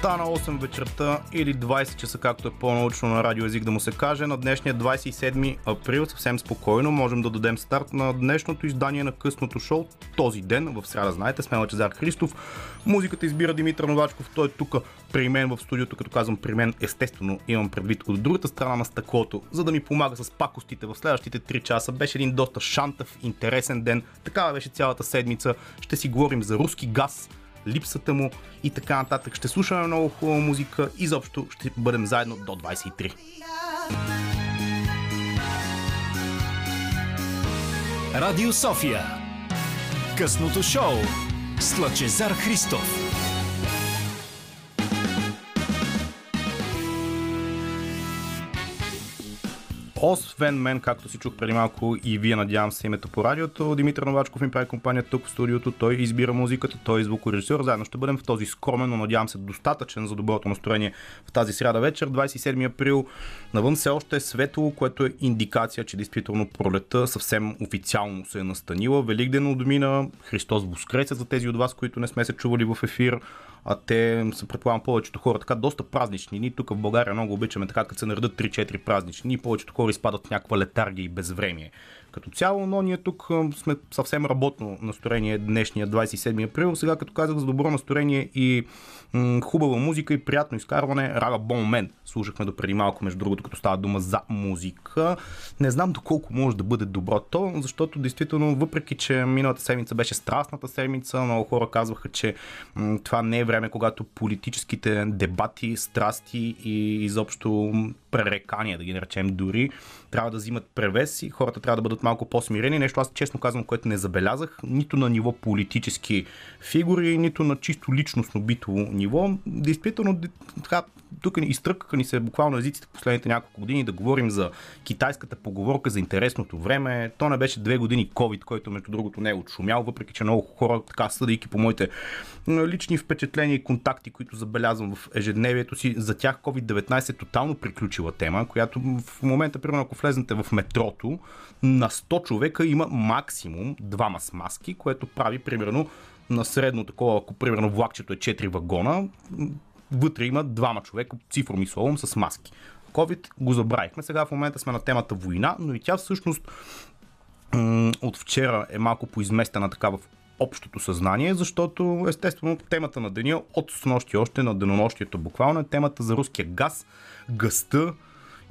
Стана 8 вечерта или 20 часа, както е по-научно на радиоязик да му се каже. На днешния 27 април съвсем спокойно можем да дадем старт на днешното издание на късното шоу. Този ден, в среда, знаете, сме Лачезар Христов. Музиката избира Димитър Новачков. Той е тук при мен в студиото, като казвам при мен, естествено имам предвид от другата страна на стъклото, за да ми помага с пакостите в следващите 3 часа. Беше един доста шантав, интересен ден. Такава беше цялата седмица. Ще си говорим за руски газ, липсата му и така нататък. Ще слушаме много хубава музика. Изобщо ще бъдем заедно до 23. Радио София. Късното шоу с Лъчезар Христов. Освен мен, както си чух преди малко и вие надявам се името по радиото, Димитър Новачков ми прави компания тук в студиото, той избира музиката, той е звукорежисьор. Заедно ще бъдем в този скромен, но надявам се достатъчен за доброто настроение в тази сряда вечер, 27 април. Навън все още е светло, което е индикация, че действително пролета съвсем официално се е настанила. Великден отмина, Христос воскресе за тези от вас, които не сме се чували в ефир а те са предполагам повечето хора така доста празнични. Ние тук в България много обичаме така, като се наредат 3-4 празнични. Ние повечето хора изпадат в някаква летаргия и безвремие като цяло, но ние тук сме съвсем работно настроение днешния 27 април. Сега като казах за добро настроение и м- хубава музика и приятно изкарване, Рага Бон Мен слушахме до преди малко, между другото, като става дума за музика. Не знам доколко може да бъде добро то, защото действително, въпреки че миналата седмица беше страстната седмица, много хора казваха, че м- това не е време, когато политическите дебати, страсти и изобщо пререкания, да ги наречем дори, трябва да взимат превес и хората трябва да бъдат малко по-смирени. Нещо аз честно казвам, което не забелязах, нито на ниво политически фигури, нито на чисто личностно битово ниво. Действително, така, тук изтръкаха ни се буквално езиците последните няколко години да говорим за китайската поговорка за интересното време. То не беше две години COVID, който между другото не е отшумял, въпреки че много хора, така съдейки по моите лични впечатления и контакти, които забелязвам в ежедневието си, за тях COVID-19 е тотално приключила тема, която в момента, примерно, ако влезнете в метрото, на 100 човека има максимум двама с маски, което прави примерно на средно такова, ако примерно влакчето е 4 вагона, вътре има двама човека, цифром и словом, с маски. COVID го забравихме. Сега в момента сме на темата война, но и тя всъщност от вчера е малко поизместена така в общото съзнание, защото естествено темата на деня от снощи още на денонощието буквално е темата за руския газ, гъста,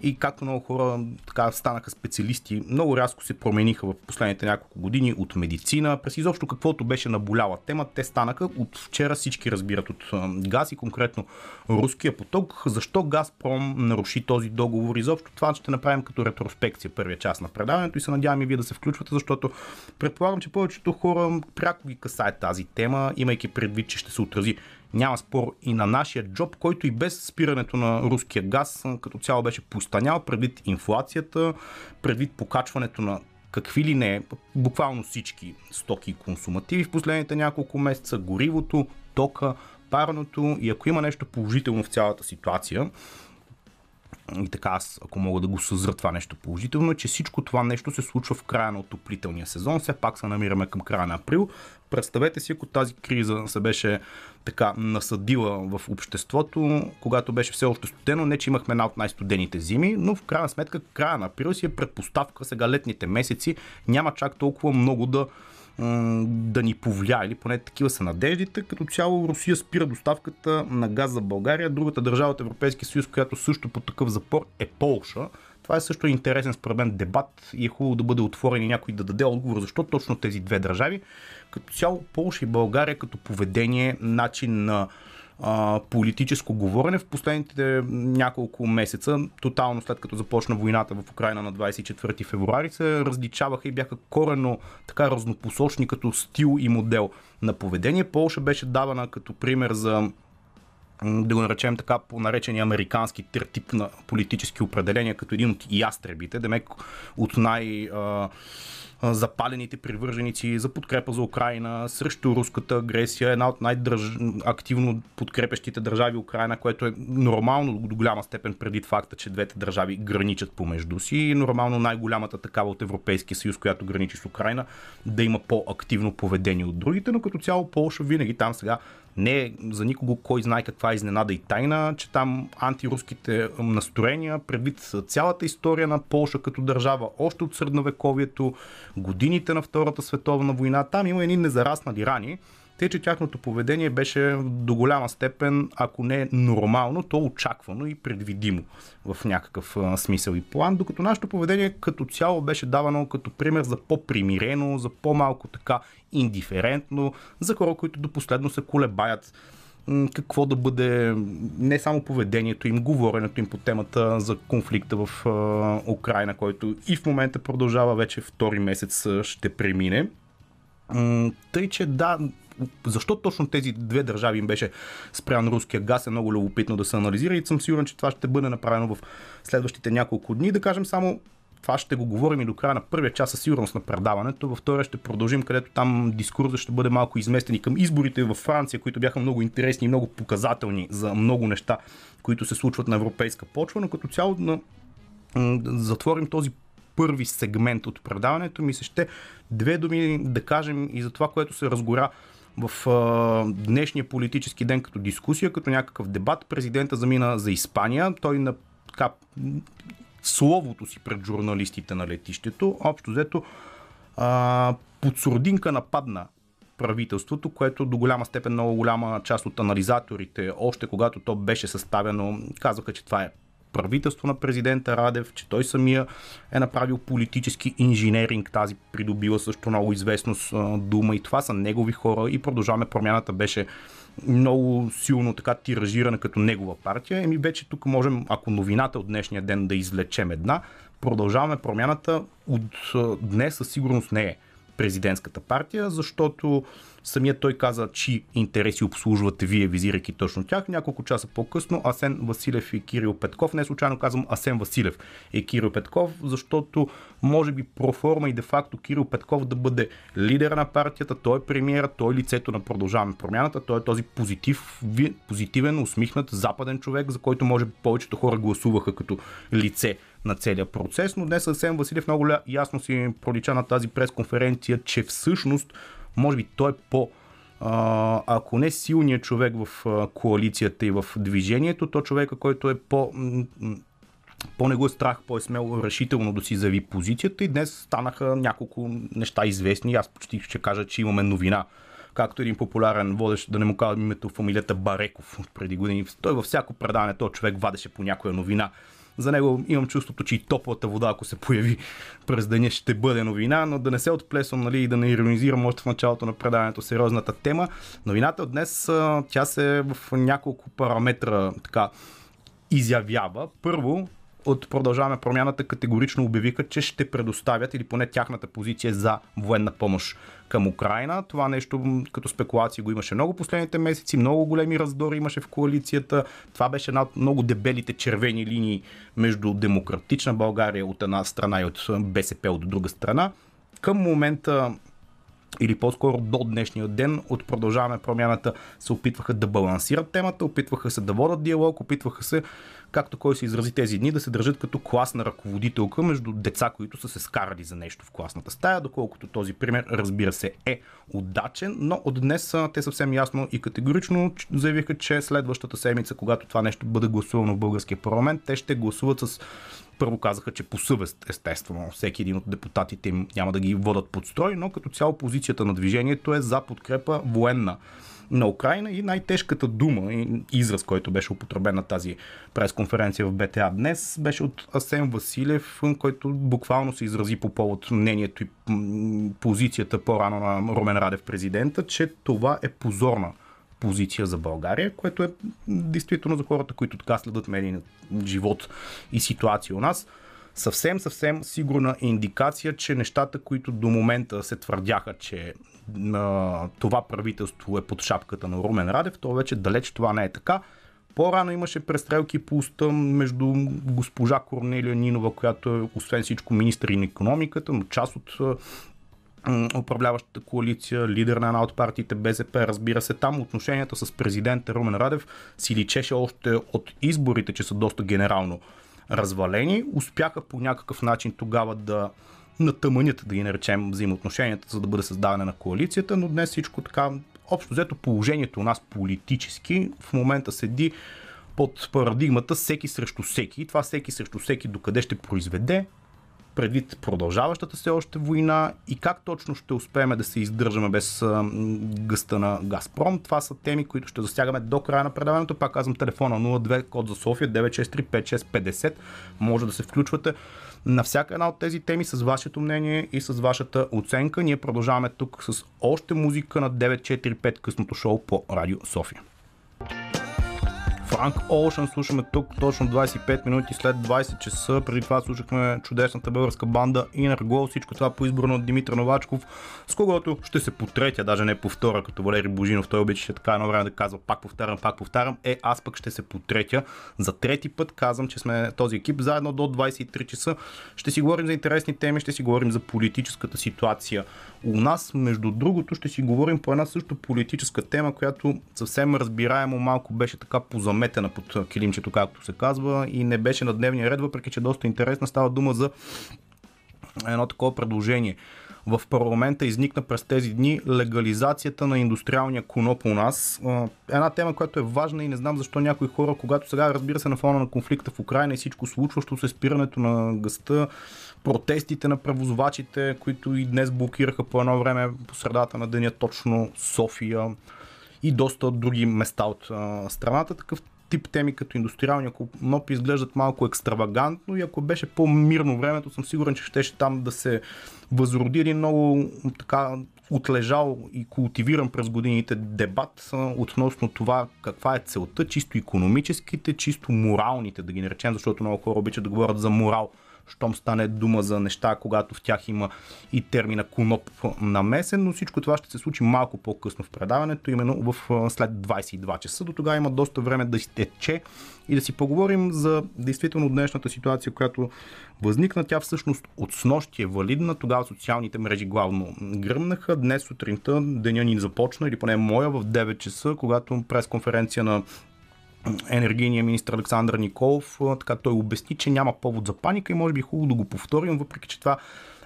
и както много хора така станаха специалисти, много рязко се промениха в последните няколко години от медицина, през изобщо каквото беше наболяла тема, те станаха. От вчера всички разбират от газ и конкретно руския поток. Защо Газпром наруши този договор? Изобщо това ще направим като ретроспекция първия част на предаването и се надявам и вие да се включвате, защото предполагам, че повечето хора пряко ги касае тази тема, имайки предвид, че ще се отрази няма спор и на нашия джоб, който и без спирането на руския газ като цяло беше постанял предвид инфлацията, предвид покачването на какви ли не, буквално всички стоки и консумативи в последните няколко месеца, горивото, тока, парното и ако има нещо положително в цялата ситуация, и така аз, ако мога да го съзра това нещо положително, е, че всичко това нещо се случва в края на отоплителния сезон. Все пак се намираме към края на април. Представете си, ако тази криза се беше така насъдила в обществото, когато беше все още студено, не че имахме една от най-студените зими, но в крайна сметка края на април си е предпоставка сега летните месеци няма чак толкова много да да ни повлия, или поне такива са надеждите. Като цяло Русия спира доставката на газ за България. Другата държава от Европейския съюз, която също по такъв запор е Полша. Това е също интересен според мен дебат и е хубаво да бъде отворен и някой да даде отговор защо точно тези две държави. Като цяло Полша и България като поведение, начин на а, политическо говорене в последните няколко месеца, тотално след като започна войната в Украина на 24 февруари, се различаваха и бяха корено така разнопосочни като стил и модел на поведение. Полша беше давана като пример за да го наречем така по наречения американски тип на политически определения, като един от ястребите, демек от най- запалените привърженици за подкрепа за Украина, срещу руската агресия, една от най-активно подкрепящите държави Украина, което е нормално до голяма степен преди факта, че двете държави граничат помежду си. И нормално най-голямата такава от Европейския съюз, която граничи с Украина, да има по-активно поведение от другите, но като цяло Полша винаги там сега не е за никого кой знае каква изненада и тайна, че там антируските настроения, предвид цялата история на Полша като държава, още от средновековието, годините на Втората световна война, там има едни незараснали рани, те, че тяхното поведение беше до голяма степен, ако не нормално, то очаквано и предвидимо в някакъв смисъл и план, докато нашето поведение като цяло беше давано като пример за по-примирено, за по-малко така индиферентно, за хора, които до последно се колебаят какво да бъде не само поведението им, говоренето им по темата за конфликта в Украина, който и в момента продължава вече втори месец ще премине. Тъй, че да, защо точно тези две държави им беше спрян руския газ е много любопитно да се анализира и съм сигурен, че това ще бъде направено в следващите няколко дни. Да кажем само това ще го говорим и до края на първия час със сигурност на предаването. Във втория ще продължим, където там дискурса ще бъде малко изместен и към изборите във Франция, които бяха много интересни и много показателни за много неща, които се случват на европейска почва, но като цяло на затворим този първи сегмент от предаването, ми се ще две думи да кажем и за това, което се разгора в а, днешния политически ден като дискусия, като някакъв дебат. Президента замина за Испания. Той на така, словото си пред журналистите на летището, общо взето а, под сурдинка нападна правителството, което до голяма степен много голяма част от анализаторите, още когато то беше съставено, казваха, че това е правителство на президента Радев, че той самия е направил политически инженеринг, тази придобила също много известност дума. И това са негови хора. И продължаваме. Промяната беше много силно така тиражирана като негова партия. Еми вече тук можем, ако новината от днешния ден да извлечем една, продължаваме. Промяната от днес със сигурност не е президентската партия, защото Самият той каза, че интереси обслужвате вие, визирайки точно тях. Няколко часа по-късно Асен Василев и Кирил Петков, не случайно казвам Асен Василев и Кирил Петков, защото може би проформа и де-факто Кирил Петков да бъде лидер на партията, той е премиера, той е лицето на продължаваме промяната, той е този позитив, позитивен, усмихнат западен човек, за който може би повечето хора гласуваха като лице на целия процес, но днес съвсем Василев много ясно си пролича на тази пресконференция, че всъщност може би той е по а, ако не силният човек в коалицията и в движението, то човека, който е по по него е страх, по-смело, решително да си заяви позицията и днес станаха няколко неща известни. Аз почти ще кажа, че имаме новина както един популярен водещ, да не му казвам името, фамилията Бареков преди години. Той във всяко предаване, този човек вадеше по някоя новина за него имам чувството, че и топлата вода, ако се появи през деня, ще бъде новина, но да не се отплесвам нали, и да не иронизирам още в началото на предаването сериозната тема. Новината от днес, тя се в няколко параметра така изявява. Първо, от Продължаваме промяната категорично обявиха, че ще предоставят или поне тяхната позиция за военна помощ към Украина. Това нещо като спекулации го имаше много последните месеци, много големи раздори имаше в коалицията. Това беше една от много дебелите червени линии между демократична България от една страна и от БСП от друга страна. Към момента или по-скоро до днешния ден от продължаваме промяната се опитваха да балансират темата, опитваха се да водят диалог, опитваха се както кой се изрази тези дни, да се държат като класна ръководителка между деца, които са се скарали за нещо в класната стая, доколкото този пример, разбира се, е удачен, но от днес те съвсем ясно и категорично заявиха, че следващата седмица, когато това нещо бъде гласувано в българския парламент, те ще гласуват с първо казаха, че по съвест, естествено, всеки един от депутатите им няма да ги водат под строй, но като цяло позицията на движението е за подкрепа военна на Украина и най-тежката дума и израз, който беше употребен на тази пресконференция в БТА днес, беше от Асен Василев, който буквално се изрази по повод мнението и позицията по-рано на Ромен Радев президента, че това е позорна позиция за България, което е действително за хората, които така следят медийният живот и ситуация у нас. Съвсем, съвсем сигурна индикация, че нещата, които до момента се твърдяха, че а, това правителство е под шапката на Румен Радев, то вече далеч това не е така. По-рано имаше престрелки по уста между госпожа Корнелия Нинова, която е освен всичко министър на економиката, но част от управляващата коалиция, лидер на една от партиите БСП. Разбира се, там отношенията с президента Румен Радев си личеше още от изборите, че са доста генерално развалени. Успяха по някакъв начин тогава да натъманят, да ги наречем, взаимоотношенията, за да бъде създаване на коалицията, но днес всичко така, общо взето положението у нас политически в момента седи под парадигмата всеки срещу всеки. И това всеки срещу всеки докъде ще произведе, предвид продължаващата се още война и как точно ще успеем да се издържаме без гъста на Газпром. Това са теми, които ще засягаме до края на предаването. Пак казвам телефона 02 код за София 9635650. Може да се включвате на всяка една от тези теми с вашето мнение и с вашата оценка. Ние продължаваме тук с още музика на 945 късното шоу по Радио София. Франк Оушен слушаме тук точно 25 минути след 20 часа. Преди това слушахме чудесната българска банда Inner. Всичко това по избор на Димитър Новачков, с когото ще се потретя, даже не повторя, като Валери Божинов. Той обичаше така едно време да казва пак повтарям, пак повтарям. Е, аз пък ще се потретя. За трети път казвам, че сме този екип заедно до 23 часа. Ще си говорим за интересни теми, ще си говорим за политическата ситуация у нас, между другото, ще си говорим по една също политическа тема, която съвсем разбираемо малко беше така позаметена под килимчето, както се казва, и не беше на дневния ред, въпреки че доста интересна. Става дума за едно такова предложение. В парламента изникна през тези дни легализацията на индустриалния коноп у нас. Една тема, която е важна и не знам защо някои хора, когато сега разбира се на фона на конфликта в Украина и всичко случващо се спирането на гъста, протестите на превозвачите, които и днес блокираха по едно време по средата на деня точно София и доста други места от а, страната. Такъв тип теми като индустриалния коноп изглеждат малко екстравагантно и ако беше по-мирно времето, съм сигурен, че щеше там да се възроди един много така отлежал и култивиран през годините дебат относно това каква е целта, чисто економическите, чисто моралните, да ги наречем, защото много хора обичат да говорят за морал щом стане дума за неща, когато в тях има и термина коноп намесен, но всичко това ще се случи малко по-късно в предаването, именно в след 22 часа. До тогава има доста време да изтече и да си поговорим за действително днешната ситуация, която възникна. Тя всъщност от снощи е валидна. Тогава социалните мрежи главно гръмнаха. Днес сутринта деня ни започна, или поне моя, в 9 часа, когато през конференция на енергийния министр Александър Николов. Така той обясни, че няма повод за паника и може би е хубаво да го повторим, въпреки че това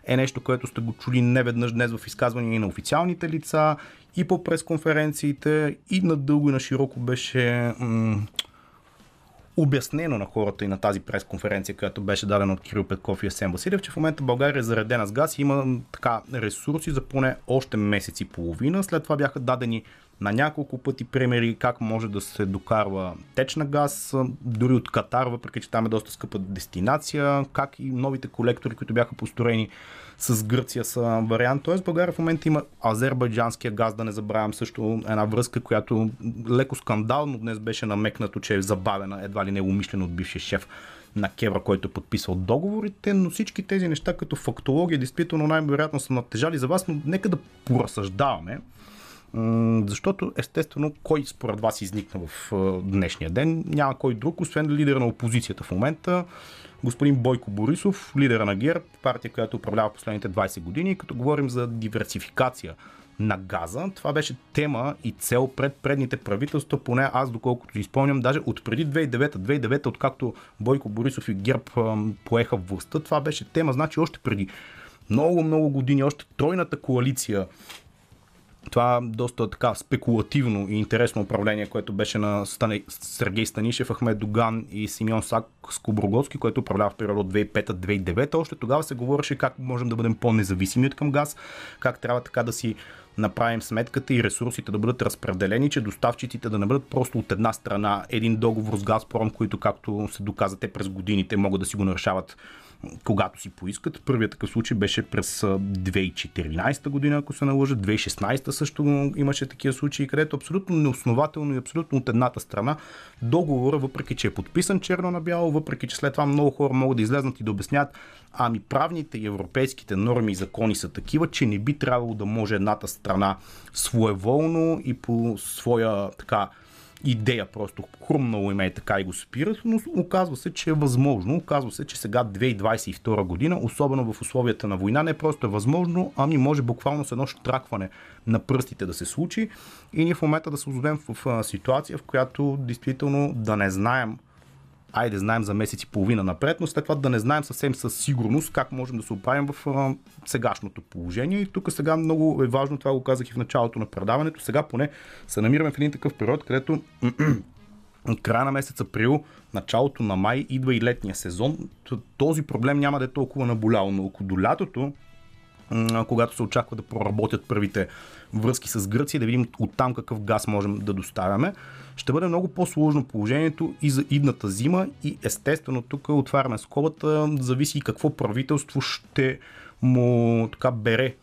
е нещо, което сте го чули неведнъж днес в изказвания и на официалните лица, и по пресконференциите, и надълго и на широко беше м- обяснено на хората и на тази пресконференция, която беше дадена от Кирил Петков и Асен Василев, че в момента България е заредена с газ и има така ресурси за поне още месец и половина. След това бяха дадени на няколко пъти примери как може да се докарва течна газ, дори от Катар, въпреки че там е доста скъпа дестинация, как и новите колектори, които бяха построени с Гърция са вариант. Тоест България в момента има азербайджанския газ, да не забравям също една връзка, която леко скандално днес беше намекнато, че е забавена едва ли не умишлено от бившия шеф на Кевра, който е подписал договорите, но всички тези неща като фактология действително най-вероятно са натежали за вас, но нека да поразсъждаваме. Защото, естествено, кой според вас изникна в днешния ден? Няма кой друг, освен лидера на опозицията в момента, господин Бойко Борисов, лидера на ГЕРБ, партия, която управлява последните 20 години. Като говорим за диверсификация на газа, това беше тема и цел пред предните правителства, поне аз, доколкото си спомням, даже от преди 2009, 2009, откакто Бойко Борисов и ГЕРБ поеха властта, това беше тема, значи още преди много, много години, още тройната коалиция това доста така спекулативно и интересно управление, което беше на Стане... Сергей Станишев, Ахмед Доган и Симеон Сак Скоброгоцки, който управлява в период от 2005-2009. Още тогава се говореше как можем да бъдем по-независими от към газ, как трябва така да си направим сметката и ресурсите да бъдат разпределени, че доставчиците да не бъдат просто от една страна един договор с Газпром, които както се доказате през годините могат да си го нарешават когато си поискат. Първият такъв случай беше през 2014 година, ако се наложат. 2016 също имаше такива случаи, където абсолютно неоснователно и абсолютно от едната страна договора, въпреки че е подписан черно на бяло, въпреки че след това много хора могат да излезнат и да обяснят, ами правните европейските норми и закони са такива, че не би трябвало да може едната страна своеволно и по своя така идея, просто хрумнало име и така и го спират, но оказва се, че е възможно. Оказва се, че сега 2022 година, особено в условията на война, не просто е възможно, ами може буквално с едно штракване на пръстите да се случи и ние в момента да се озовем в ситуация, в която действително да не знаем айде знаем за месец и половина напред, но след това да не знаем съвсем със сигурност как можем да се оправим в а, сегашното положение. И тук сега много е важно, това го казах и в началото на предаването, сега поне се намираме в един такъв период, където края на месец април, началото на май идва и летния сезон. Този проблем няма да е толкова наболял, но около до лятото, когато се очаква да проработят първите връзки с Гърция, да видим оттам какъв газ можем да доставяме. Ще бъде много по-сложно положението и за идната зима и естествено тук отваряме скобата, зависи какво правителство ще му така бере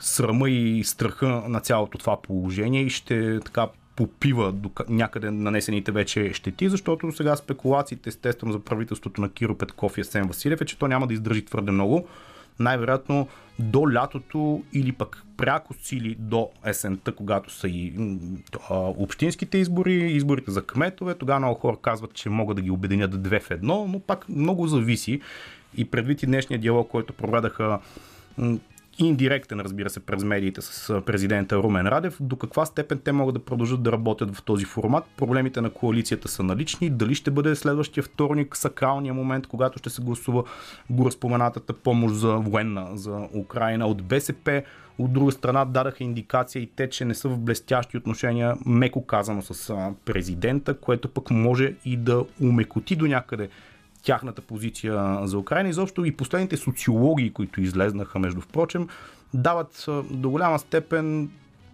срама и страха на цялото това положение и ще така попива до някъде нанесените вече щети, защото сега спекулациите естествено за правителството на Киро Петков и Есен Василев е, че то няма да издържи твърде много най-вероятно до лятото или пък пряко сили до есента, когато са и а, общинските избори, изборите за кметове. Тогава много хора казват, че могат да ги обединят две в едно, но пак много зависи. И предвид и днешния диалог, който проведаха индиректен, разбира се, през медиите с президента Румен Радев, до каква степен те могат да продължат да работят в този формат. Проблемите на коалицията са налични. Дали ще бъде следващия вторник сакралния момент, когато ще се гласува го разпоменатата помощ за военна за Украина от БСП. От друга страна дадаха индикация и те, че не са в блестящи отношения, меко казано с президента, което пък може и да умекоти до някъде тяхната позиция за Украина. Изобщо и последните социологии, които излезнаха, между впрочем, дават до голяма степен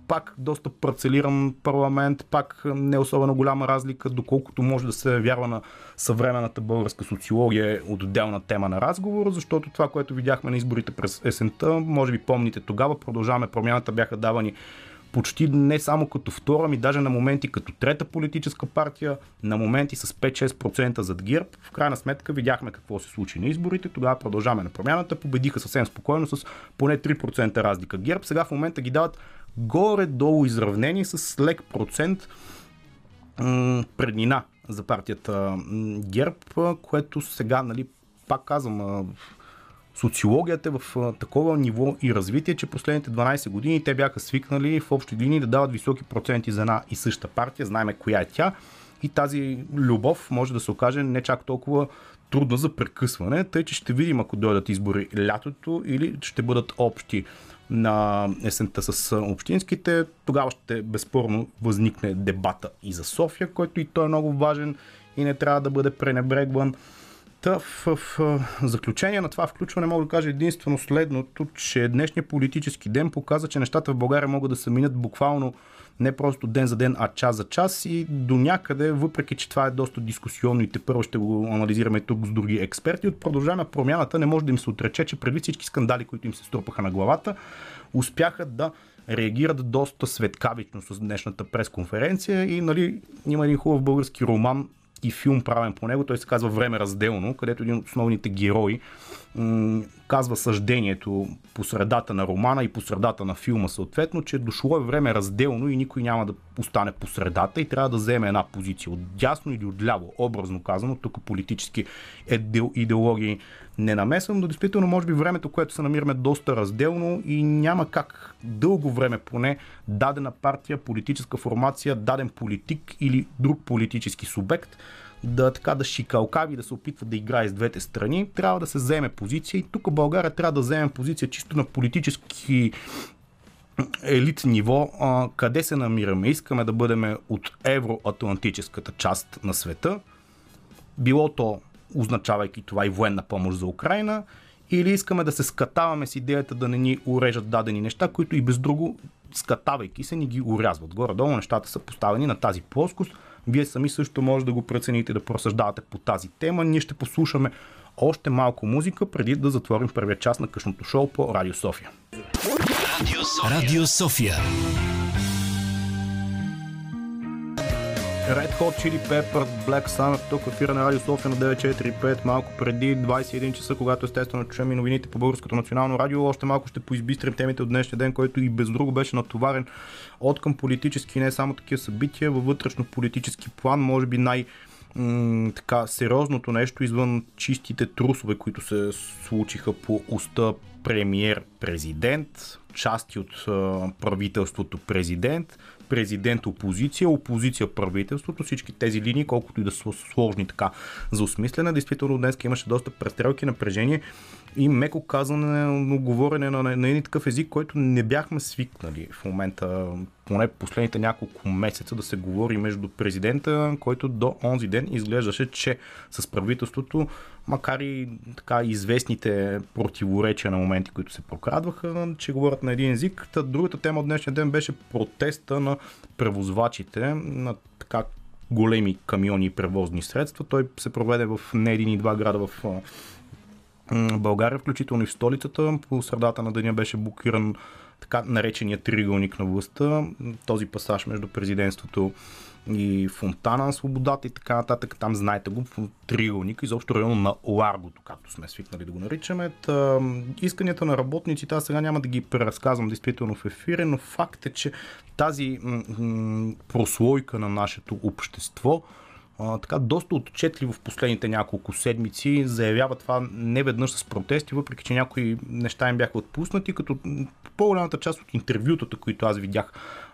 пак доста парцелиран парламент, пак не особено голяма разлика, доколкото може да се вярва на съвременната българска социология е от отделна тема на разговор, защото това, което видяхме на изборите през есента, може би помните тогава, продължаваме промяната, бяха давани почти не само като втора, ми даже на моменти като трета политическа партия, на моменти с 5-6% зад ГЕРБ. В крайна сметка видяхме какво се случи на изборите, тогава продължаваме на промяната, победиха съвсем спокойно с поне 3% разлика ГЕРБ. Сега в момента ги дават горе-долу изравнени с лек процент м- преднина за партията ГЕРБ, което сега, нали, пак казвам, социологията е в такова ниво и развитие, че последните 12 години те бяха свикнали в общи линии да дават високи проценти за една и съща партия, знаеме коя е тя и тази любов може да се окаже не чак толкова трудна за прекъсване, тъй че ще видим ако дойдат избори лятото или ще бъдат общи на есента с общинските. Тогава ще безспорно възникне дебата и за София, който и той е много важен и не трябва да бъде пренебрегван. Та, в, в, заключение на това включване мога да кажа единствено следното, че днешния политически ден показа, че нещата в България могат да се минат буквално не просто ден за ден, а час за час и до някъде, въпреки че това е доста дискусионно и те първо ще го анализираме тук с други експерти, от продължаване промяната не може да им се отрече, че преди всички скандали, които им се струпаха на главата, успяха да реагират доста светкавично с днешната пресконференция и нали, има един хубав български роман и филм правен по него. Той се казва Време разделно, където един от основните герои м- казва съждението по средата на романа и по средата на филма съответно, че дошло е време разделно и никой няма да остане по средата и трябва да вземе една позиция от дясно или от ляво, образно казано. Тук политически идеологии не намесвам, но действително може би времето, което се намираме доста разделно и няма как дълго време поне дадена партия, политическа формация, даден политик или друг политически субект да така да шикалкави, да се опитва да играе с двете страни, трябва да се вземе позиция и тук България трябва да вземе позиция чисто на политически елит ниво, а, къде се намираме. Искаме да бъдем от евроатлантическата част на света, било то означавайки това и военна помощ за Украина, или искаме да се скатаваме с идеята да не ни урежат дадени неща, които и без друго, скатавайки се, ни ги урязват. Горе-долу нещата са поставени на тази плоскост. Вие сами също може да го прецените, да просъждавате по тази тема. Ние ще послушаме още малко музика, преди да затворим първия част на късното шоу по Радио София. Радио София. Red Hot Chili Pepper, Black Summer, тук в на Радио София на 945, малко преди 21 часа, когато естествено чуем и новините по Българското национално радио. Още малко ще поизбистрим темите от днешния ден, който и без друго беше натоварен от към политически, не само такива събития, във вътрешно политически план, може би най- м- така сериозното нещо извън чистите трусове, които се случиха по уста премиер-президент, части от а, правителството президент, президент опозиция, опозиция правителството, всички тези линии, колкото и да са сложни така за осмислене. Действително днес имаше доста престрелки, напрежение и меко казане, говорене на, на един такъв език, който не бяхме свикнали в момента, поне последните няколко месеца да се говори между президента, който до онзи ден изглеждаше, че с правителството, макар и така известните противоречия на моменти, които се прокрадваха, че говорят на един език. Та другата тема от днешния ден беше протеста на превозвачите на така големи камиони и превозни средства. Той се проведе в не един и два града в България, включително и в столицата. По средата на деня беше блокиран така наречения триъгълник на властта, този пасаж между президентството и фонтана на свободата и така нататък. Там знаете го, триъгълник, изобщо района на Ларгото, както сме свикнали да го наричаме. Та, исканията на работниците, аз сега няма да ги преразказвам действително в ефире, но факт е, че тази м- м- прослойка на нашето общество така доста отчетливо в последните няколко седмици заявява това не веднъж с протести, въпреки че някои неща им бяха отпуснати, като по-голямата част от интервютата, които аз видях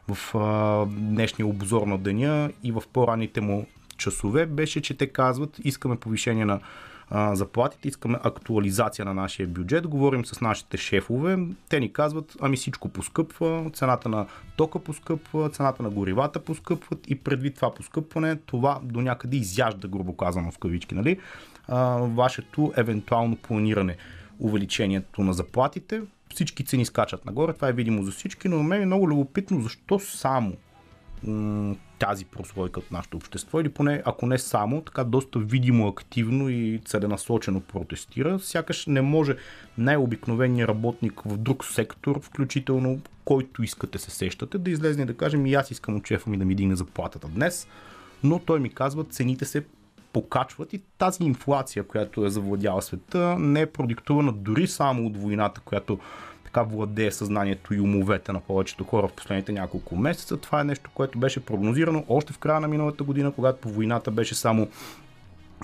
в а, днешния обзор на деня и в по-ранните му часове, беше, че те казват, искаме повишение на заплатите, искаме актуализация на нашия бюджет, говорим с нашите шефове, те ни казват, ами всичко поскъпва, цената на тока поскъпва, цената на горивата поскъпват и предвид това поскъпване, това до някъде изяжда, грубо казано в кавички, нали, а, вашето евентуално планиране увеличението на заплатите. Всички цени скачат нагоре, това е видимо за всички, но мен е много любопитно защо само тази прослойка от нашето общество, или поне, ако не само, така доста видимо, активно и целенасочено протестира, сякаш не може най-обикновеният работник в друг сектор, включително който искате се сещате, да излезне и да кажем и аз искам от шефа ми да ми дигне заплатата днес, но той ми казва, цените се покачват и тази инфлация, която е завладяла света, не е продиктувана дори само от войната, която така владее съзнанието и умовете на повечето хора в последните няколко месеца. Това е нещо, което беше прогнозирано още в края на миналата година, когато по войната беше само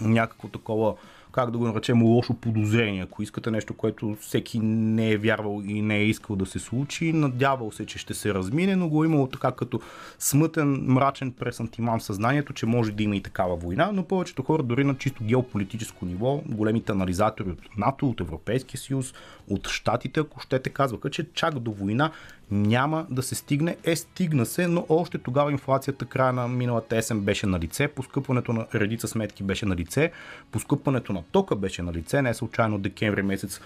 някакво такова как да го наречем, лошо подозрение, ако искате нещо, което всеки не е вярвал и не е искал да се случи, надявал се, че ще се размине, но го е имало така като смътен, мрачен пресантиман в съзнанието, че може да има и такава война, но повечето хора дори на чисто геополитическо ниво, големите анализатори от НАТО, от Европейския съюз, от Штатите, ако щете, казваха, че чак до война няма да се стигне. Е, стигна се, но още тогава инфлацията края на миналата есен беше на лице, поскъпването на редица сметки беше на лице, поскъпването на тока беше на лице, не случайно декември месец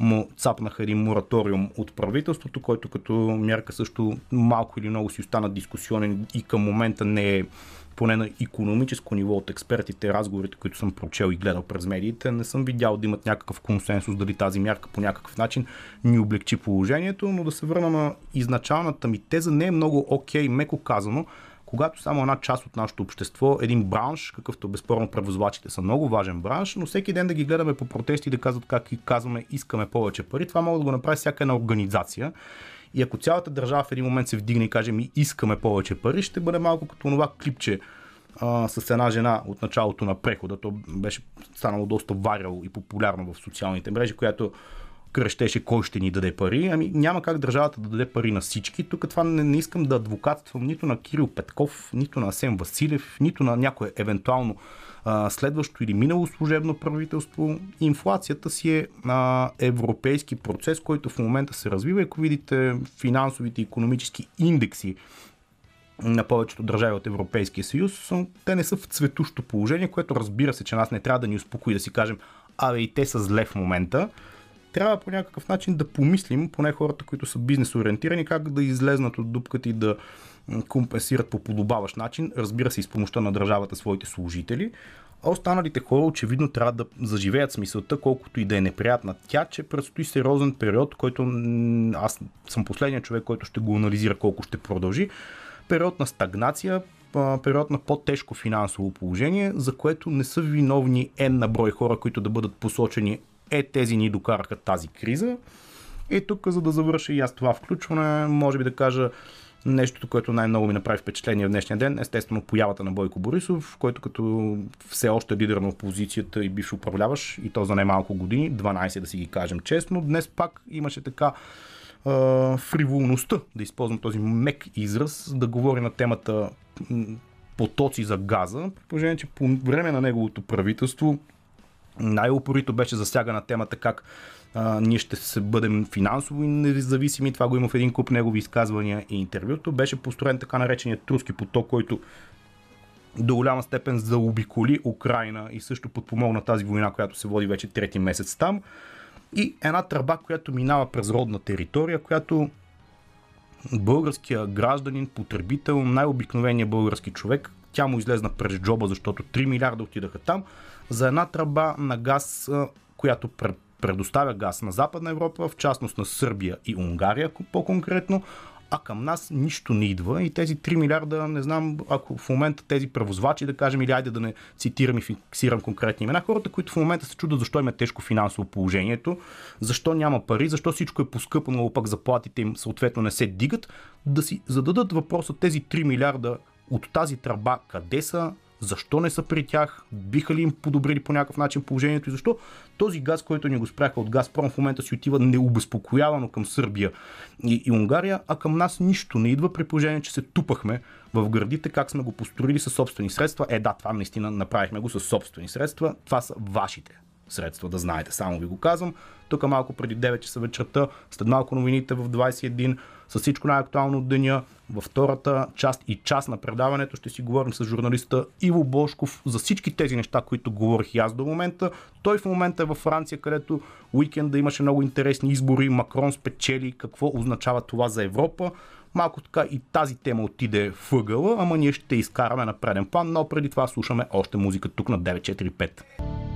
му цапнаха един мораториум от правителството, който като мярка също малко или много си остана дискусионен и към момента не е поне на економическо ниво от експертите, разговорите, които съм прочел и гледал през медиите, не съм видял да имат някакъв консенсус дали тази мярка по някакъв начин ни облегчи положението, но да се върна на изначалната ми теза, не е много окей, okay, меко казано, когато само една част от нашето общество, един бранш, какъвто безспорно превозвачите са много важен бранш, но всеки ден да ги гледаме по протести и да казват как и казваме искаме повече пари, това може да го направи всяка една организация. И ако цялата държава в един момент се вдигне и каже ми искаме повече пари, ще бъде малко като това клипче а, с една жена от началото на прехода. То беше станало доста варил и популярно в социалните мрежи, която крещеше кой ще ни даде пари. Ами няма как държавата да даде пари на всички. Тук това не, не искам да адвокатствам нито на Кирил Петков, нито на Асен Василев, нито на някое евентуално а, следващо или минало служебно правителство. Инфлацията си е а, европейски процес, който в момента се развива. Ако видите финансовите и економически индекси на повечето държави от Европейския съюз, те не са в цветущо положение, което разбира се, че нас не трябва да ни успокои да си кажем, абе и те са зле в момента. Трябва по някакъв начин да помислим, поне хората, които са бизнес ориентирани, как да излезнат от дупката и да компенсират по подобаващ начин, разбира се и с помощта на държавата своите служители. А останалите хора очевидно трябва да заживеят смисълта, колкото и да е неприятна тя, че предстои сериозен период, който аз съм последният човек, който ще го анализира колко ще продължи. Период на стагнация, период на по-тежко финансово положение, за което не са виновни N на брой хора, които да бъдат посочени е тези ни докараха тази криза. И тук, за да завърша и аз това включване, може би да кажа Нещото, което най-много ми направи впечатление в днешния ден, естествено появата на Бойко Борисов, който като все още е лидер на опозицията и бивш управляваш, и то за най-малко години, 12 да си ги кажем честно. Днес пак имаше така фриволността, да използвам този мек израз, да говори на темата потоци за газа, при положение, че по време на неговото правителство най-упорито беше засягана темата как а, ние ще се бъдем финансово независими. Това го има в един куп негови изказвания и интервюто. Беше построен така нареченият турски поток, който до голяма степен заобиколи Украина и също подпомогна тази война, която се води вече трети месец там. И една тръба, която минава през родна територия, която българския гражданин, потребител, най-обикновения български човек, тя му излезна през джоба, защото 3 милиарда отидаха там, за една тръба на газ, която предоставя газ на Западна Европа, в частност на Сърбия и Унгария по-конкретно, а към нас нищо не идва и тези 3 милиарда, не знам, ако в момента тези превозвачи, да кажем, или айде да не цитирам и фиксирам конкретни имена, хората, които в момента се чудят защо има тежко финансово положението, защо няма пари, защо всичко е поскъпано, пък заплатите им съответно не се дигат, да си зададат въпроса тези 3 милиарда от тази тръба къде са, защо не са при тях, биха ли им подобрили по някакъв начин положението и защо този газ, който ни го спряха от Газпром в момента си отива необезпокоявано към Сърбия и, и Унгария, а към нас нищо не идва при положение, че се тупахме в градите, как сме го построили със собствени средства. Е, да, това наистина направихме го със собствени средства. Това са вашите средства, да знаете. Само ви го казвам. Тук малко преди 9 часа вечерта, след малко новините в 21, с всичко най-актуално от деня. Във втората част и част на предаването ще си говорим с журналиста Иво Бошков за всички тези неща, които говорих и аз до момента. Той в момента е във Франция, където уикенда имаше много интересни избори. Макрон спечели. Какво означава това за Европа? Малко така и тази тема отиде въгъла, ама ние ще изкараме на преден план, но преди това слушаме още музика тук на 945.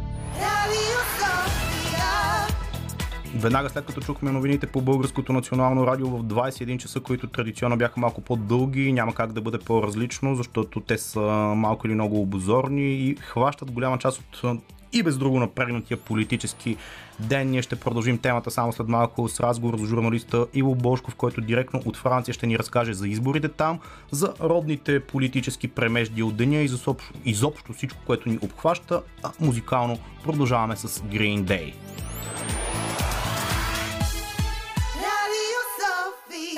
Веднага след като чухме новините по Българското национално радио в 21 часа, които традиционно бяха малко по-дълги, няма как да бъде по-различно, защото те са малко или много обозорни и хващат голяма част от и без друго напрегнатия политически ден. Ние ще продължим темата само след малко с разговор с журналиста Иво Бошков, който директно от Франция ще ни разкаже за изборите там, за родните политически премежди от деня и за изобщо всичко, което ни обхваща, а музикално продължаваме с Green Day.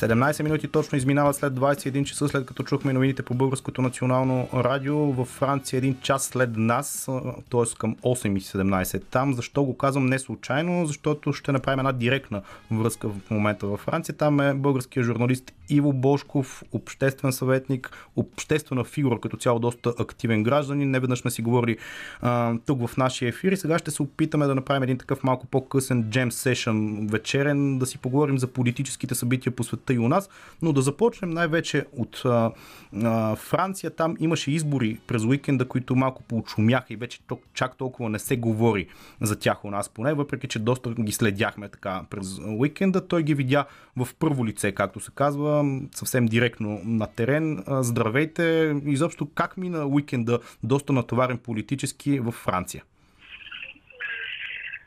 17 минути точно изминават след 21 часа, след като чухме новините по Българското национално радио. Във Франция един час след нас, т.е. към 8.17 там. Защо го казвам не случайно? Защото ще направим една директна връзка в момента във Франция. Там е българския журналист Иво Бошков, обществен съветник, обществена фигура, като цяло доста активен гражданин. Не веднъж сме си говорили а, тук в нашия ефир и сега ще се опитаме да направим един такъв малко по-късен джем сешън вечерен, да си поговорим за политическите събития по света и у нас, но да започнем най-вече от а, а, Франция. Там имаше избори през уикенда, които малко поучумяха и вече чак толкова не се говори за тях у нас поне, въпреки че доста ги следяхме така през уикенда. Той ги видя в първо лице, както се казва, съвсем директно на терен. Здравейте! Изобщо как мина уикенда, доста натоварен политически в Франция?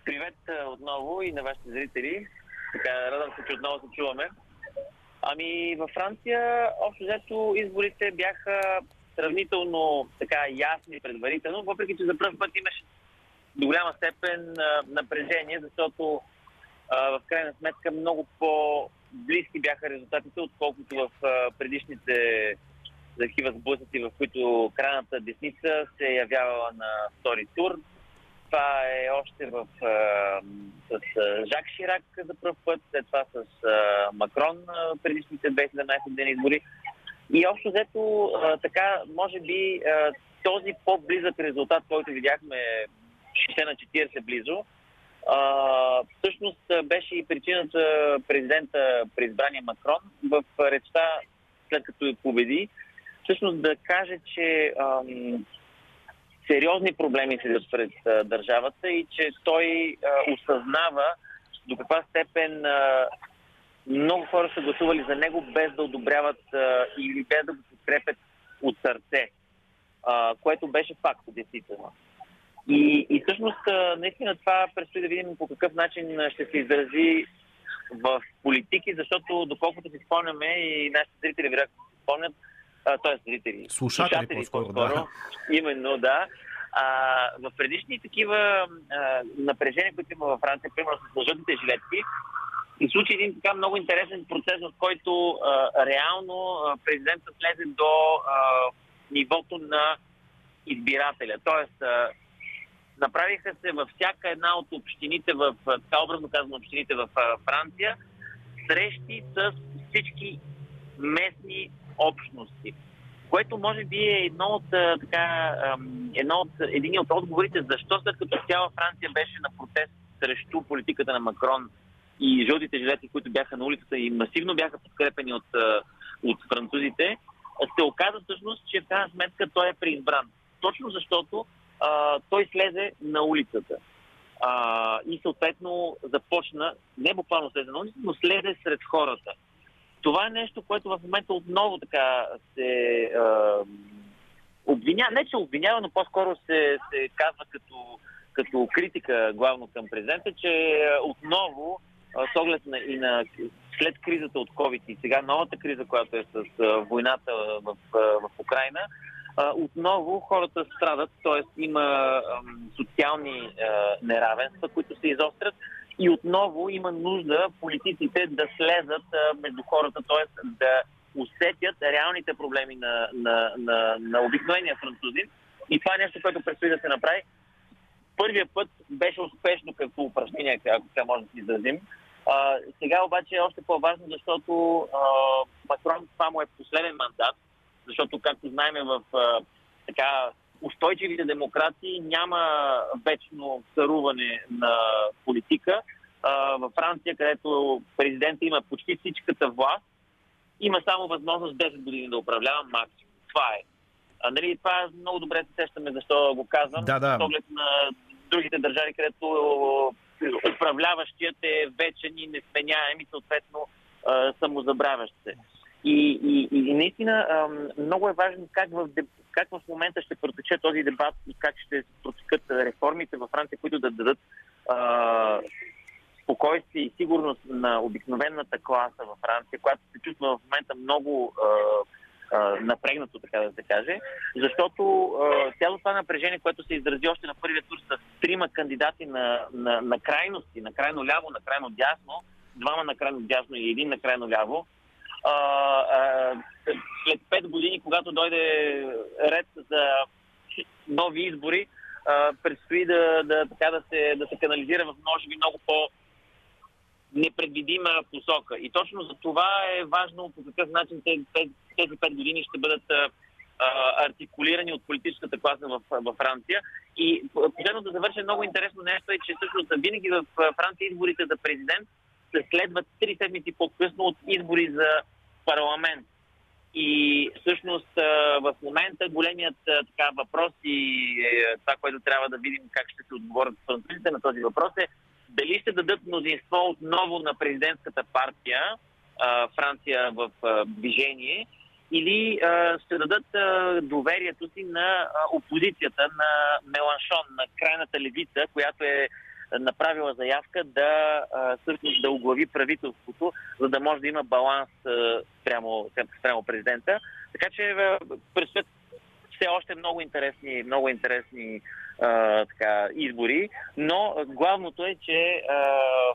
Привет отново и на вашите зрители. Така, радвам се, че отново се чуваме. Ами във Франция, общо взето, изборите бяха сравнително така ясни предварително, въпреки че за първ път имаше до голяма степен напрежение, защото в крайна сметка много по-близки бяха резултатите, отколкото в предишните такива сблъсъци, в които крайната десница се явявала на втори тур. Това е още в, с Жак Ширак за първ път, след това с Макрон предишните 2017 дни избори. И общо взето така, може би този по-близък резултат, който видяхме 60 на 40 близо, а, всъщност беше и причината президента, преизбрания Макрон, в речта, след като победи, всъщност да каже, че ам, сериозни проблеми седят пред държавата и че той осъзнава до каква степен много хора са гласували за него без да одобряват или без да го подкрепят от сърце, което беше факт, действително. И, и всъщност, наистина това предстои да видим по какъв начин ще се изрази в политики, защото доколкото си спомняме и нашите зрители вероятно си спомнят, т.е. зрители, слушатели, слушатели по-скоро, по-скоро да. именно да, а, в предишни такива а, напрежения, които има във Франция, примерно с жълтите жилетки, и случи един така много интересен процес, в който а, реално а, президентът слезе до а, нивото на избирателя. Тоест, а, Направиха се във всяка една от общините, в, така образно казвам, общините в Франция, срещи с всички местни общности. Което може би е едно от, така, едно от, един от отговорите, защо след като цяла Франция беше на протест срещу политиката на Макрон и жълтите жилети, които бяха на улицата и масивно бяха подкрепени от, от французите, се оказа всъщност, че в крайна сметка той е преизбран. Точно защото а, той слезе на улицата. А, и съответно започна, не буквално слезе на улицата, но слезе сред хората. Това е нещо, което в момента отново така се а, обвинява, не че обвинява, но по-скоро се, се казва като, като критика главно към президента, че отново с оглед на, и на след кризата от COVID и сега новата криза, която е с войната в, в Украина, отново хората страдат, т.е. има социални неравенства, които се изострят и отново има нужда политиците да слезат между хората, т.е. да усетят реалните проблеми на, на, на, на обикновения французин. И това е нещо, което предстои да се направи. Първият път беше успешно като упражнение, ако така може да си изразим. А, сега обаче е още по-важно, защото а, Макрон това му е последен мандат защото, както знаем, в така устойчивите демокрации няма вечно царуване на политика. Във Франция, където президента има почти всичката власт, има само възможност 10 години да управлява максимум. Това е. А, нали, това много добре се сещаме защо го казвам. Да, да. С оглед на другите държави, където управляващият е вечен и несменяем и съответно самозабравящ се. И, и, и наистина много е важно как в, как в момента ще протече този дебат и как ще протекат реформите във Франция, които да дадат а, спокойствие и сигурност на обикновената класа във Франция, която се чувства в момента много а, а, напрегнато, така да се каже, защото а, цялото това напрежение, което се изрази още на първия тур с трима кандидати на, на, на крайности, на крайно ляво, на крайно дясно, двама на крайно дясно и един на крайно ляво, а, а, след 5 години, когато дойде ред за нови избори, а, предстои да, да, така да, се, да се канализира в може би много по- непредвидима посока. И точно за това е важно по какъв начин тези, тези 5 години ще бъдат а, артикулирани от политическата класа в, в Франция. И последно да завърша много интересно нещо е, че всъщност винаги в Франция изборите за президент се следват 3 седмици по-късно от избори за парламент. И всъщност в момента големият така, въпрос и е, това, което трябва да видим как ще се отговорят французите на този въпрос е дали ще дадат мнозинство отново на президентската партия Франция в движение или ще дадат доверието си на опозицията, на Меланшон, на крайната левица, която е направила заявка да да оглави правителството, за да може да има баланс спрямо, спрямо президента. Така че предстоят все още много интересни, много интересни а, така, избори, но главното е, че а,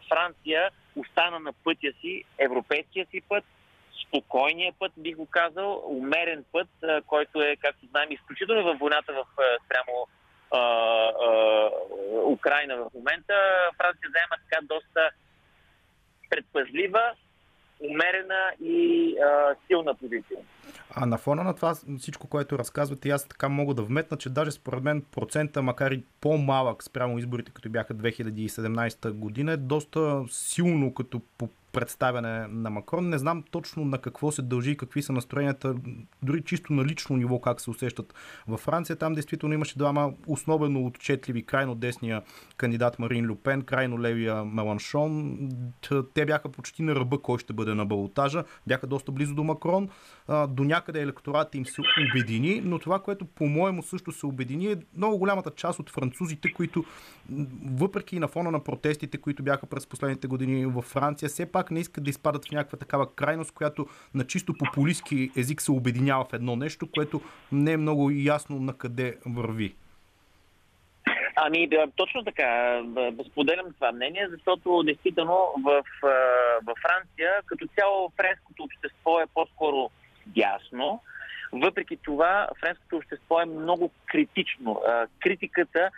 Франция остана на пътя си, европейския си път, спокойния път, би го казал, умерен път, който е, както знаем, изключително във войната в, спрямо а, а, Украина в момента. Франция заема така доста предпазлива, умерена и а, силна позиция. А на фона на това всичко, което разказвате, аз така мога да вметна, че даже според мен процента, макар и по-малък спрямо изборите, като бяха 2017 година, е доста силно като по представяне на Макрон. Не знам точно на какво се дължи и какви са настроенията, дори чисто на лично ниво как се усещат във Франция. Там действително имаше двама основено отчетливи, крайно десния кандидат Марин Люпен, крайно левия Меланшон. Те бяха почти на ръба кой ще бъде на балотажа. Бяха доста близо до Макрон. До някъде електората им се обедини, но това, което по-моему също се обедини е много голямата част от французите, които въпреки на фона на протестите, които бяха през последните години във Франция, все пак не искат да изпадат в някаква такава крайност, която на чисто популистски език се обединява в едно нещо, което не е много ясно на къде върви. Ами, точно така. Споделям това мнение, защото действително в, в Франция като цяло френското общество е по-скоро дясно. Въпреки това, френското общество е много критично. Критиката,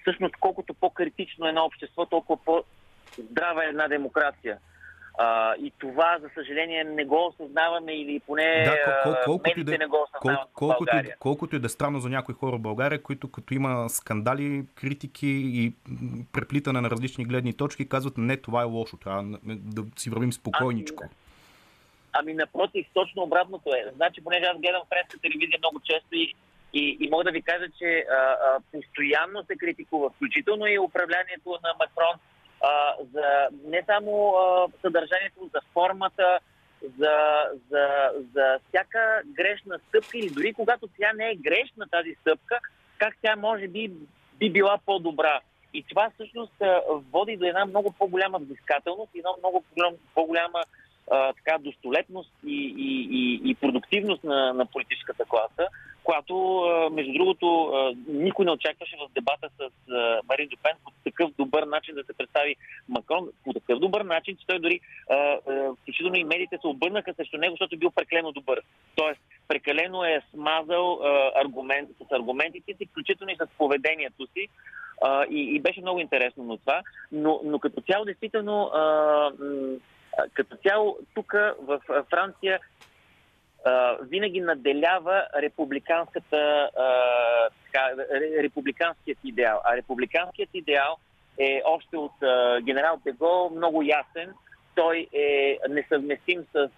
всъщност, колкото по-критично е на общество, толкова по-здрава е една демокрация. А, и това, за съжаление, не го осъзнаваме или поне да, кол, кол, колкото да, не го осъзнават кол, колкото, България. Колкото и да е странно за някои хора в България, които като има скандали, критики и преплитане на различни гледни точки, казват не, това е лошо, трябва да си вървим спокойничко. Ами, ами напротив, точно обратното е. Значи, понеже аз гледам френска телевизия много често и и, и мога да ви кажа, че а, а, постоянно се критикува, включително и управлението на Макрон, за не само а, съдържанието, за формата, за, за, за всяка грешна стъпка или дори когато тя не е грешна тази стъпка, как тя може би би била по-добра. И това всъщност води до една много по-голяма взискателност и една много по-голяма а, така, достолетност и, и, и, и продуктивност на, на политическата класа, която, между другото, никой не очакваше в дебата с Марин Люпен по такъв добър начин да се представи Макрон, по такъв добър начин, че той дори, включително и медиите се обърнаха срещу него, защото бил прекалено добър. Тоест, прекалено е смазал аргумент, с аргументите си, включително и с поведението си. И, и беше много интересно на това. Но, но като цяло, действително, като цяло, тук в Франция винаги наделява републиканската, така, републиканският идеал. А републиканският идеал е още от генерал Дегол много ясен. Той е несъвместим с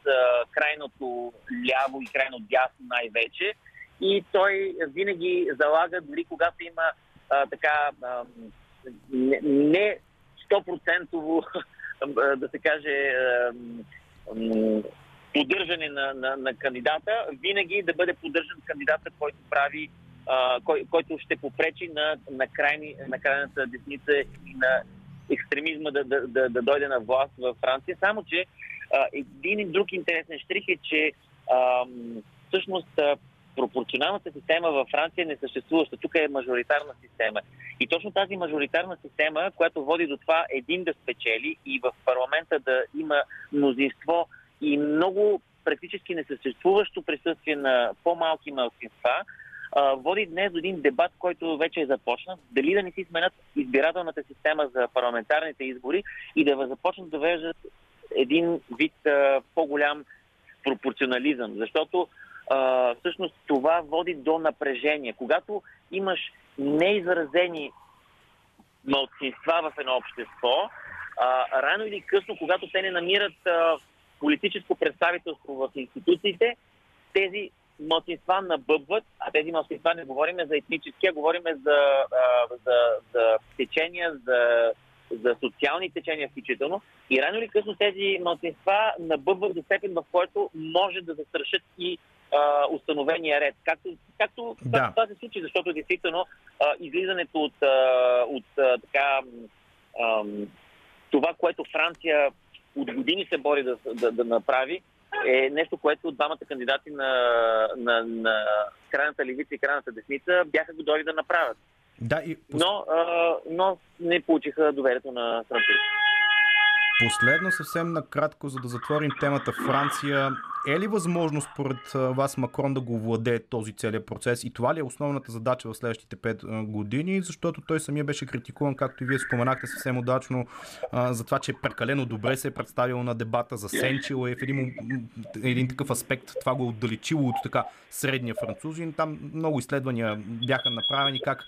крайното ляво и крайно дясно най-вече. И той винаги залага, дори когато има а, така а, не 100% да се каже, поддържане на, на, на кандидата, винаги да бъде поддържан кандидата, който прави, кой, който ще попречи на, на, крайни, на крайната десница и на екстремизма да, да, да, да дойде на власт в Франция. Само, че а, един и друг интересен штрих е, че а, всъщност пропорционалната система във Франция не съществуваща. Тук е мажоритарна система. И точно тази мажоритарна система, която води до това един да спечели и в парламента да има мнозинство и много практически несъществуващо присъствие на по-малки малцинства, води днес до един дебат, който вече е започнат. Дали да не си сменят избирателната система за парламентарните избори и да започнат да веждат един вид по-голям пропорционализъм. Защото а, всъщност това води до напрежение. Когато имаш неизразени малцинства в едно общество, а, рано или късно, когато те не намират а, политическо представителство в институциите, тези малцинства набъбват, а тези малцинства не говорим за етнически, а говорим за, а, за, за течения, за, за социални течения включително. И рано или късно тези малцинства набъбват до степен, в който може да застрашат и а, установения ред. Както, както да. това се случи, защото действително а, излизането от, а, от а, така, а, това, което Франция от години се бори да, да, да направи, е нещо, което двамата кандидати на, на, на крайната левица и крайната десница бяха готови да направят. Да, и... но, а, но не получиха доверието на французите. Последно, съвсем накратко, за да затворим темата Франция. Е ли възможно според вас Макрон да го владее този целият процес? И това ли е основната задача в следващите 5 години? Защото той самия беше критикуван, както и вие споменахте съвсем удачно, за това, че е прекалено добре се е представил на дебата за Сенчил и в един, един такъв аспект това го е отдалечило от така средния французин. Там много изследвания бяха направени как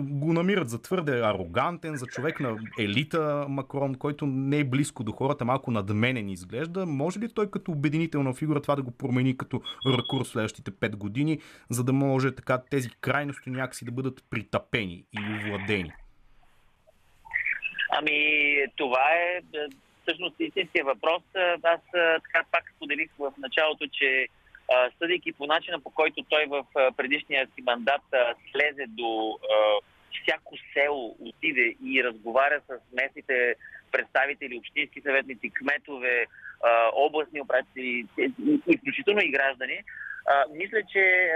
го намират за твърде арогантен, за човек на елита Макрон, който не е близко до хората, малко надменен изглежда. Може ли той като обединителна фигура това да го промени като ракурс следващите 5 години, за да може така тези крайности някакси да бъдат притъпени и овладени? Ами, това е, е всъщност истинския въпрос. Аз така пак споделих в началото, че съдейки по начина по който той в предишния си мандат слезе до всяко село, отиде и разговаря с местните представители, общински съветници, кметове, областни управители, изключително и граждани, мисля, че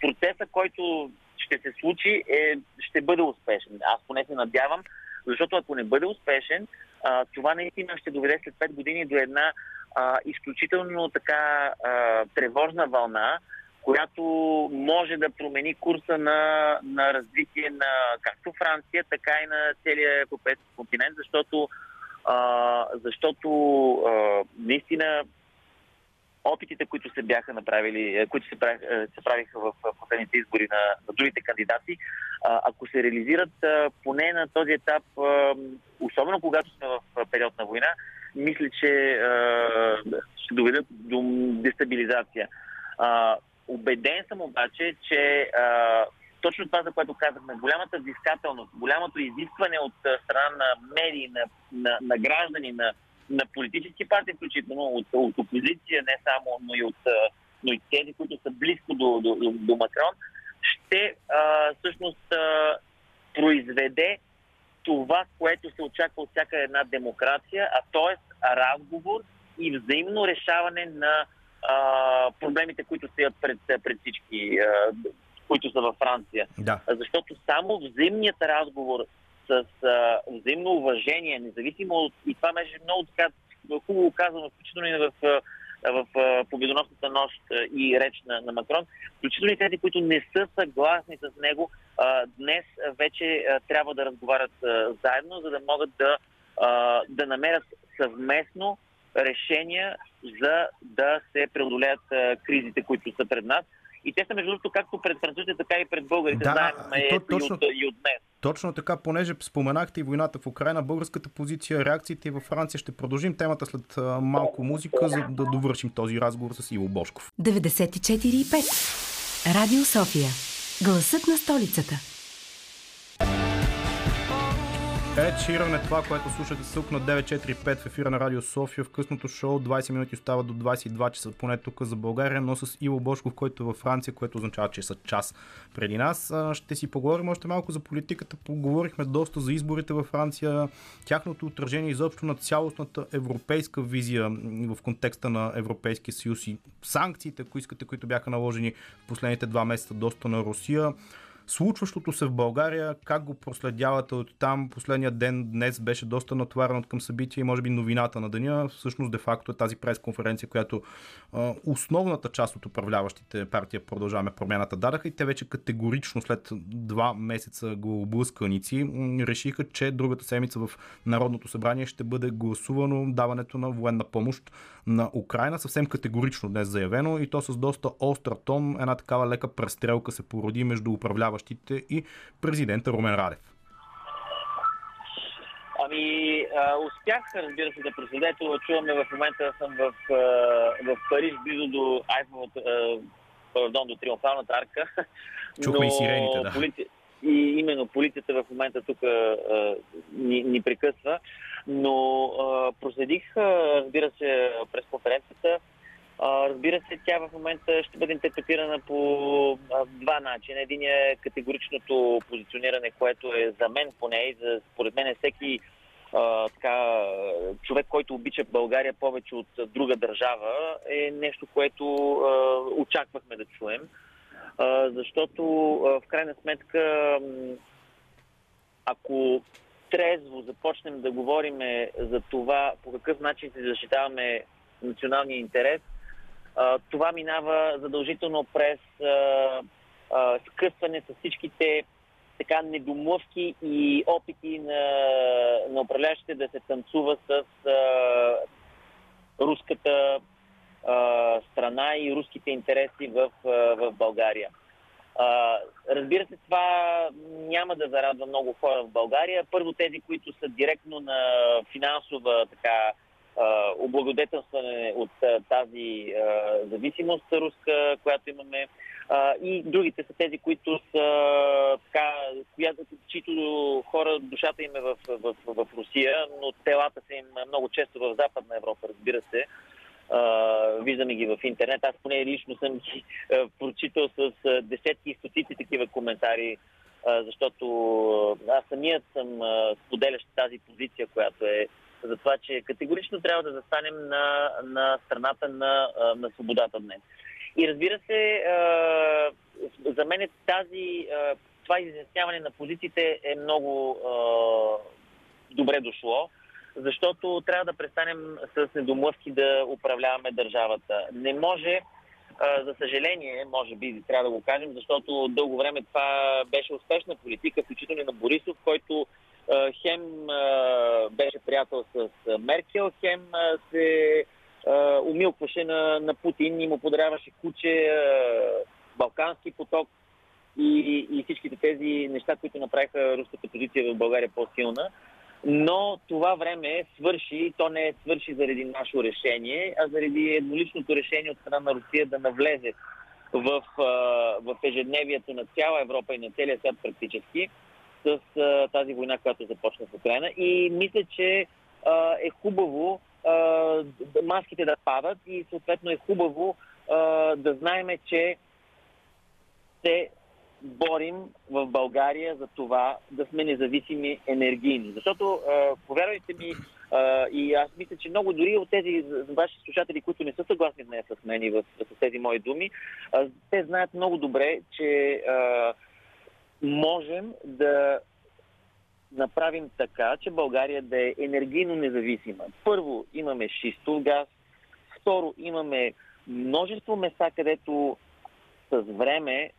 процеса, който ще се случи, е, ще бъде успешен. Аз поне се надявам, защото ако не бъде успешен, това наистина ще доведе след 5 години до една а, изключително така а, тревожна вълна, която може да промени курса на, на развитие на както Франция, така и на целия европейски континент, защото, а, защото а, наистина опитите, които се бяха направили, които се, правих, се правиха в последните избори на, на другите кандидати, ако се реализират поне на този етап, особено когато сме в период на война, мисля, че а, ще доведат до дестабилизация. А, убеден съм обаче, че а, точно това, за което казахме, голямата взискателност, голямото изискване от страна на медии, на, на, на граждани, на, на политически партии, включително от, от опозиция, не само, но и от но и тези, които са близко до, до, до, Макрон, ще а, всъщност а, произведе това, което се очаква от всяка една демокрация, а т.е. разговор и взаимно решаване на а, проблемите, които стоят пред, пред всички, а, които са във Франция. Да. Защото само взаимният разговор с а, взаимно уважение, независимо от... И това беше много така хубаво казано, включително и в в победоносната нощ и реч на, на Макрон, включително и тези, които не са съгласни с него, днес вече трябва да разговарят заедно, за да могат да, да намерят съвместно решения за да се преодолеят кризите, които са пред нас. И те са, между другото, както пред французите, така и пред българите. Да, Знаем и, то, точно, и, от, и от днес. Точно така, понеже споменахте и войната в Украина, българската позиция, реакциите и във Франция. Ще продължим темата след малко музика, за да довършим този разговор с Иво Бошков. 94,5 Радио София. Гласът на столицата. Ед Ширан е това, което слушате тук на 945 в ефира на Радио София. В късното шоу 20 минути остава до 22 часа, поне тук за България, но с Иво Бошков, който е във Франция, което означава, че са час преди нас. Ще си поговорим още малко за политиката. Поговорихме доста за изборите във Франция, тяхното отражение изобщо на цялостната европейска визия в контекста на Европейския съюз и санкциите, ако искате, които бяха наложени в последните два месеца доста на Русия случващото се в България, как го проследявате от там. Последният ден днес беше доста натоварен от към събития и може би новината на деня. Всъщност, де-факто е тази пресконференция, която а, основната част от управляващите партия Продължаваме промяната дадаха и те вече категорично след два месеца глоблъсканици решиха, че другата седмица в Народното събрание ще бъде гласувано даването на военна помощ на Украина. Съвсем категорично днес заявено и то с доста остър тон. Една такава лека престрелка се породи между управляващите и президента Румен Радев. Ами, а, успях, разбира се, да проследето. Чуваме в момента съм в, в Париж, близо до Айфовата, пардон, до Триумфалната арка. Чухме Но, и сирените, да. Полиция, и именно полицията в момента тук ни, ни прекъсва. Но а, проследих, разбира се, през конференцията. Разбира се, тя в момента ще бъде интерпретирана по два начина. Един е категоричното позициониране, което е за мен поне и за, според мен е всеки а, така, човек, който обича България повече от друга държава, е нещо, което а, очаквахме да чуем. А, защото а, в крайна сметка, ако трезво започнем да говорим за това по какъв начин се защитаваме националния интерес, това минава задължително през скъсване с всичките така недомлъвки и опити на, на управляващите да се танцува с а, руската а, страна и руските интереси в, а, в България. А, разбира се, това няма да зарадва много хора в България. Първо тези, които са директно на финансова така, облагодетелстване от тази зависимост руска, която имаме. И другите са тези, които са така, която, чието хора, душата им е в, в, в, Русия, но телата са им много често в Западна Европа, разбира се. Uh, виждаме ги в интернет. Аз поне лично съм ги uh, прочитал с uh, десетки и стотици такива коментари, защото аз самият съм споделящ тази позиция, която е за това, че категорично трябва да застанем на, на страната на, на свободата днес. И разбира се, за мен тази, това изясняване на позициите е много добре дошло, защото трябва да престанем с недомлъвки да управляваме държавата. Не може, за съжаление, може би трябва да го кажем, защото дълго време това беше успешна политика, включително на Борисов, който хем беше приятел с Меркел, хем се умилкваше на, на Путин и му подаряваше куче, Балкански поток и, и всичките тези неща, които направиха руската позиция в България по-силна. Но това време свърши, то не свърши заради наше решение, а заради едноличното решение от страна на Русия да навлезе в, в ежедневието на цяла Европа и на целия свят практически с а, тази война, която започна в Украина. И мисля, че а, е хубаво а, маските да падат и съответно е хубаво а, да знаеме, че се борим в България за това да сме независими енергийни. Защото, а, повярвайте ми, а, и аз мисля, че много дори от тези ваши слушатели, които не са съгласни днес с мен и с тези мои думи, а, те знаят много добре, че а, можем да направим така, че България да е енергийно независима. Първо, имаме шистов газ. Второ, имаме множество места, където с време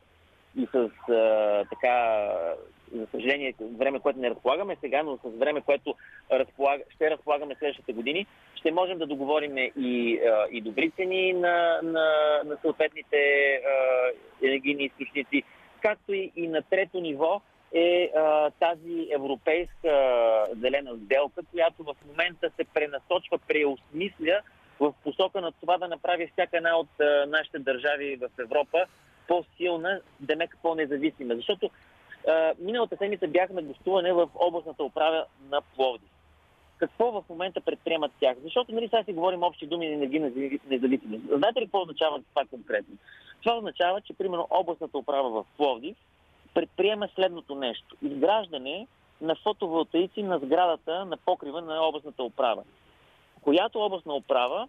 и с а, така, за съжаление, време, което не разполагаме сега, но с време, което разполаг... ще разполагаме следващите години, ще можем да договорим и, а, и добри цени на, на, на съответните а, енергийни източници, както и, и на трето ниво е а, тази европейска зелена сделка, която в момента се пренасочва, преосмисля в посока на това да направи всяка една от а, нашите държави в Европа по-силна, демек по-независима. Защото а, миналата седмица бяхме гостуване в областната управа на Пловдив. Какво в момента предприемат тях? Защото нали сега си говорим общи думи на енергийна независимост. Знаете ли какво означава това конкретно? Това означава, че примерно областната управа в Пловдив предприема следното нещо. Изграждане на фотоволтаици на сградата на покрива на областната управа. Която областна управа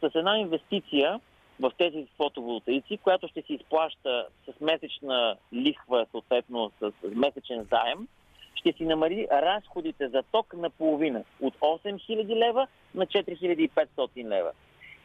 с една инвестиция в тези фотоволтаици, която ще се изплаща с месечна лихва, съответно с месечен заем, ще си намали разходите за ток на половина от 8000 лева на 4500 лева.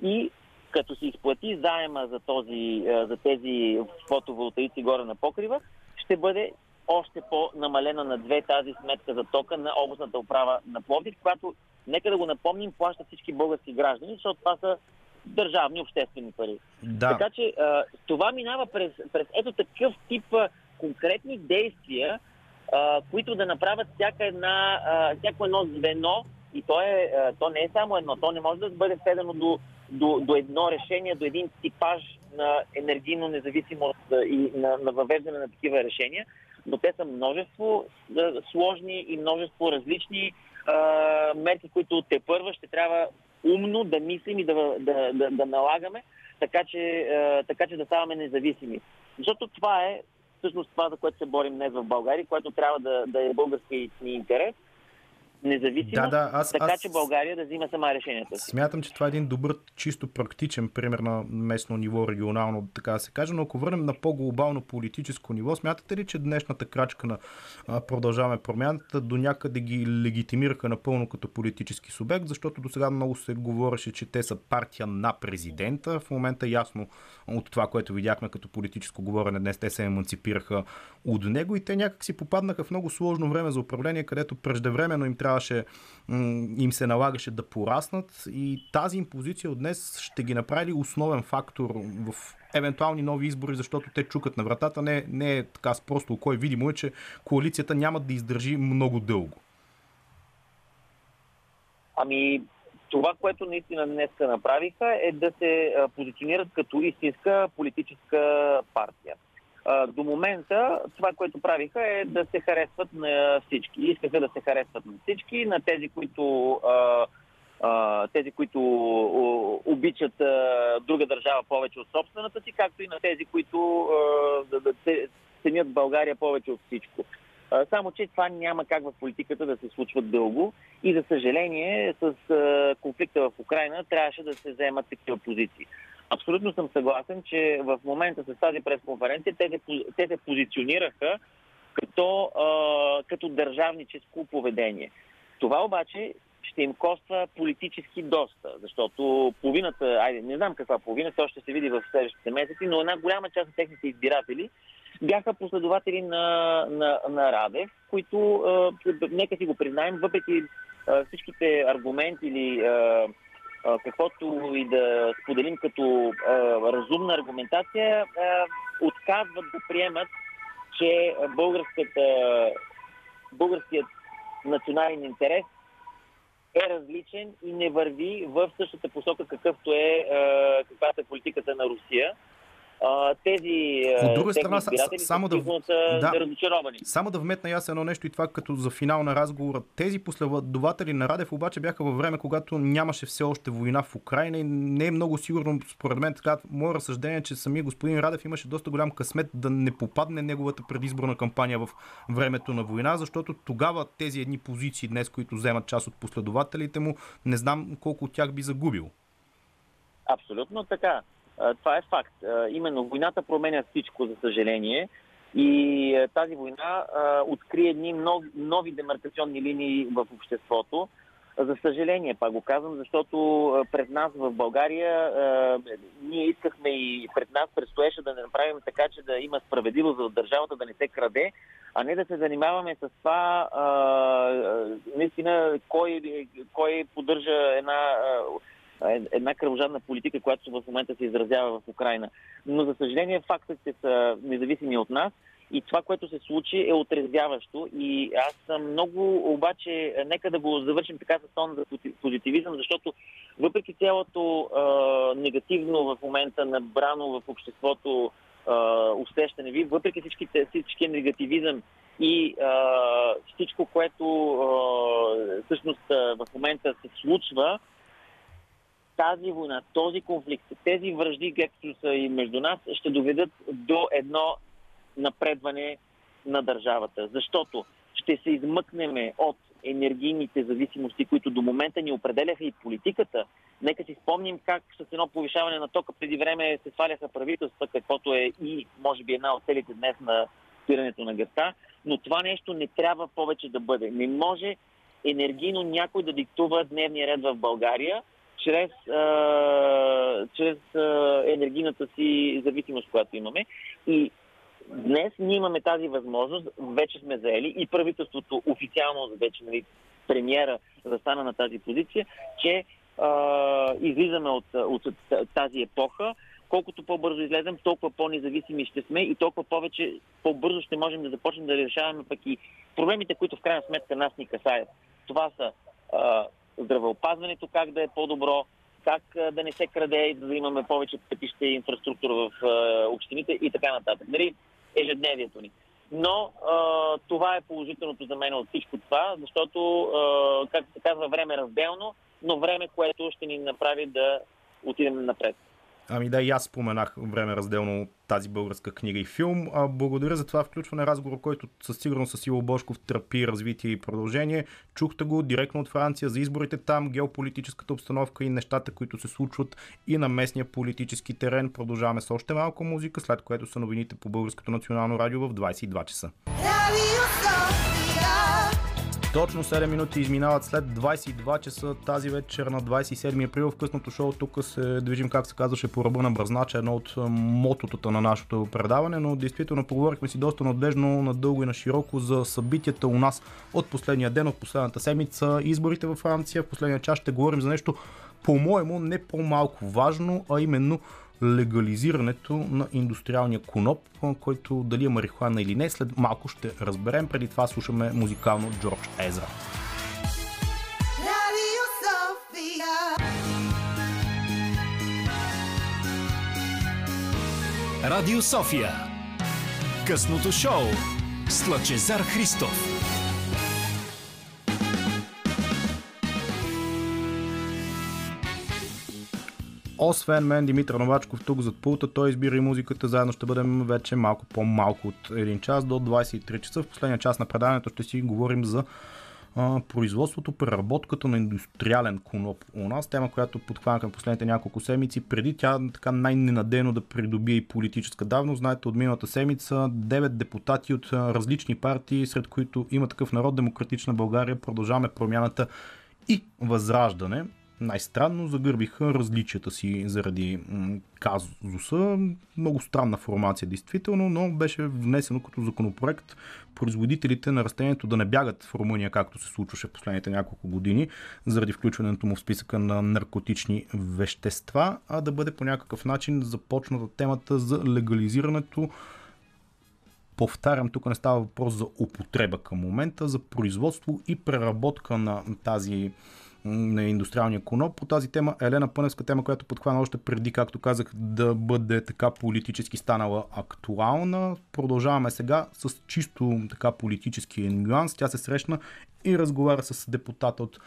И като се изплати заема за, този, за тези фотоволтаици горе на покрива, ще бъде още по-намалена на две тази сметка за тока на областната управа на Пловдив, която, нека да го напомним, плаща всички български граждани, защото това са държавни обществени пари. Да. Така че а, това минава през, през ето такъв тип а, конкретни действия, които да направят всяка една, а, всяко едно звено, и то, е, а, то не е само едно, то не може да бъде сведено до, до, до едно решение, до един типаж на енергийно независимост и на, на въвеждане на такива решения, но те са множество сложни и множество различни а, мерки, които те първа ще трябва умно да мислим и да, да, да, да налагаме, така че, а, така че да ставаме независими. Защото това е всъщност това, за което се борим днес в България, което трябва да, да е български интерес. Независимо, Да, да, аз- така аз- че България да взима сама решенията си. Смятам, че това е един добър, чисто практичен пример на местно ниво, регионално, така да се каже, но ако върнем на по-глобално политическо ниво, смятате ли, че днешната крачка на Продължаваме промяната до някъде ги легитимираха напълно като политически субект, защото до сега много се говореше, че те са партия на президента. В момента ясно от това, което видяхме като политическо говорене днес, те се еманципираха от него и те някак си попаднаха в много сложно време за управление, където преждевременно им трябваше, им се налагаше да пораснат и тази им позиция от днес ще ги направи основен фактор в евентуални нови избори, защото те чукат на вратата. Не, не е така с просто око видимо е, че коалицията няма да издържи много дълго. Ами, това, което наистина днес направиха, е да се позиционират като истинска политическа партия. До момента това, което правиха е да се харесват на всички. Искаха да се харесват на всички, на тези, които тези, които обичат друга държава повече от собствената си, както и на тези, които ценят България повече от всичко. Само, че това няма как в политиката да се случва дълго и за съжаление с конфликта в Украина трябваше да се вземат такива позиции. Абсолютно съм съгласен, че в момента с тази пресконференция те се, те се позиционираха като, а, като държавническо поведение. Това обаче ще им коства политически доста, защото половината, айде, не знам каква половина, то ще се види в следващите месеци, но една голяма част от техните избиратели бяха последователи на, на, на Радев, които, а, нека си го признаем, въпреки а, всичките аргументи или а, каквото и да споделим като разумна аргументация, отказват да приемат, че българският национален интерес е различен и не върви в същата посока, какъвто е, каквато е политиката на Русия. А, тези От друга страна, избиратели само да- са, да. разочаровани. Само да вметна аз едно нещо и това като за финал на разговора. Тези последователи на Радев обаче бяха във време, когато нямаше все още война в Украина и не е много сигурно, според мен, така, мое разсъждение, че самия господин Радев имаше доста голям късмет да не попадне неговата предизборна кампания в времето на война, защото тогава тези едни позиции днес, които вземат част от последователите му, не знам колко от тях би загубил. Абсолютно така. Това е факт. Именно войната променя всичко, за съжаление. И тази война откри едни нови, нови демаркационни линии в обществото. За съжаление, пак го казвам, защото пред нас в България ние искахме и пред нас предстоеше да не направим така, че да има справедливост в държавата, да не се краде, а не да се занимаваме с това а, наистина кой, кой поддържа една е- една кръвожадна политика, която в момента се изразява в Украина. Но, за съжаление, фактите са независими от нас и това, което се случи, е отрезвяващо. И аз съм много, обаче, нека да го завършим така с тон за пози- позитивизъм, защото въпреки цялото а, негативно в момента набрано в обществото а, усещане ви, въпреки всичките, всичкия негативизъм и а, всичко, което а, всъщност а, в момента се случва, тази война, този конфликт, тези връжди, както са и между нас, ще доведат до едно напредване на държавата. Защото ще се измъкнеме от енергийните зависимости, които до момента ни определяха и политиката. Нека си спомним как с едно повишаване на тока преди време се сваляха правителства, каквото е и може би една от целите днес на спирането на гъста, но това нещо не трябва повече да бъде. Не може енергийно някой да диктува дневния ред в България, чрез, а, чрез а, енергийната си зависимост, която имаме. И днес ние имаме тази възможност, вече сме заели и правителството официално вече нали, премиера застана на тази позиция, че а, излизаме от, от тази епоха. Колкото по-бързо излезем, толкова по-независими ще сме и толкова повече по-бързо ще можем да започнем да решаваме пък и проблемите, които в крайна сметка нас ни касаят. Това са а, здравеопазването, как да е по-добро, как да не се краде и да имаме повече пътища и инфраструктура в общините и така нататък. Нали? Ежедневието ни. Но а, това е положителното за мен от всичко това, защото, както се казва, време е разделно, но време, което ще ни направи да отидем напред. Ами да, и аз споменах време разделно тази българска книга и филм. А, благодаря за това включване разговор, който със сигурност с Сило Бошков търпи развитие и продължение. Чухте го директно от Франция за изборите там, геополитическата обстановка и нещата, които се случват и на местния политически терен. Продължаваме с още малко музика, след което са новините по Българското национално радио в 22 часа. Точно 7 минути изминават след 22 часа тази вечер на 27 април в късното шоу. Тук се движим, как се казваше, по ръба на Бръзнача, едно от мототата на нашето предаване, но действително поговорихме си доста надлежно, надълго и на широко за събитията у нас от последния ден, от последната седмица, изборите във Франция. В последния час ще говорим за нещо, по-моему, не по-малко важно, а именно легализирането на индустриалния коноп, който дали е марихуана или не, след малко ще разберем. Преди това слушаме музикално Джордж Езра. Радио София. Късното шоу с Лъчезар Христов. Освен мен, Димитър Новачков тук зад пулта, той избира и музиката. Заедно ще бъдем вече малко по-малко от един час до 23 часа. В последния час на предаването ще си говорим за производството, преработката на индустриален коноп у нас. Тема, която подхванахме последните няколко седмици. Преди тя така най-ненадено да придобие и политическа давност. Знаете, от миналата седмица 9 депутати от различни партии, сред които има такъв народ Демократична България, продължаваме промяната и възраждане най-странно загърбиха различията си заради казуса. Много странна формация, действително, но беше внесено като законопроект производителите на растението да не бягат в Румъния, както се случваше в последните няколко години, заради включването му в списъка на наркотични вещества, а да бъде по някакъв начин започната темата за легализирането повтарям, тук не става въпрос за употреба към момента, за производство и преработка на тази на индустриалния коноп. По тази тема Елена Пъневска, тема, която подхвана още преди, както казах, да бъде така политически станала актуална. Продължаваме сега с чисто така политически нюанс. Тя се срещна и разговаря с депутата от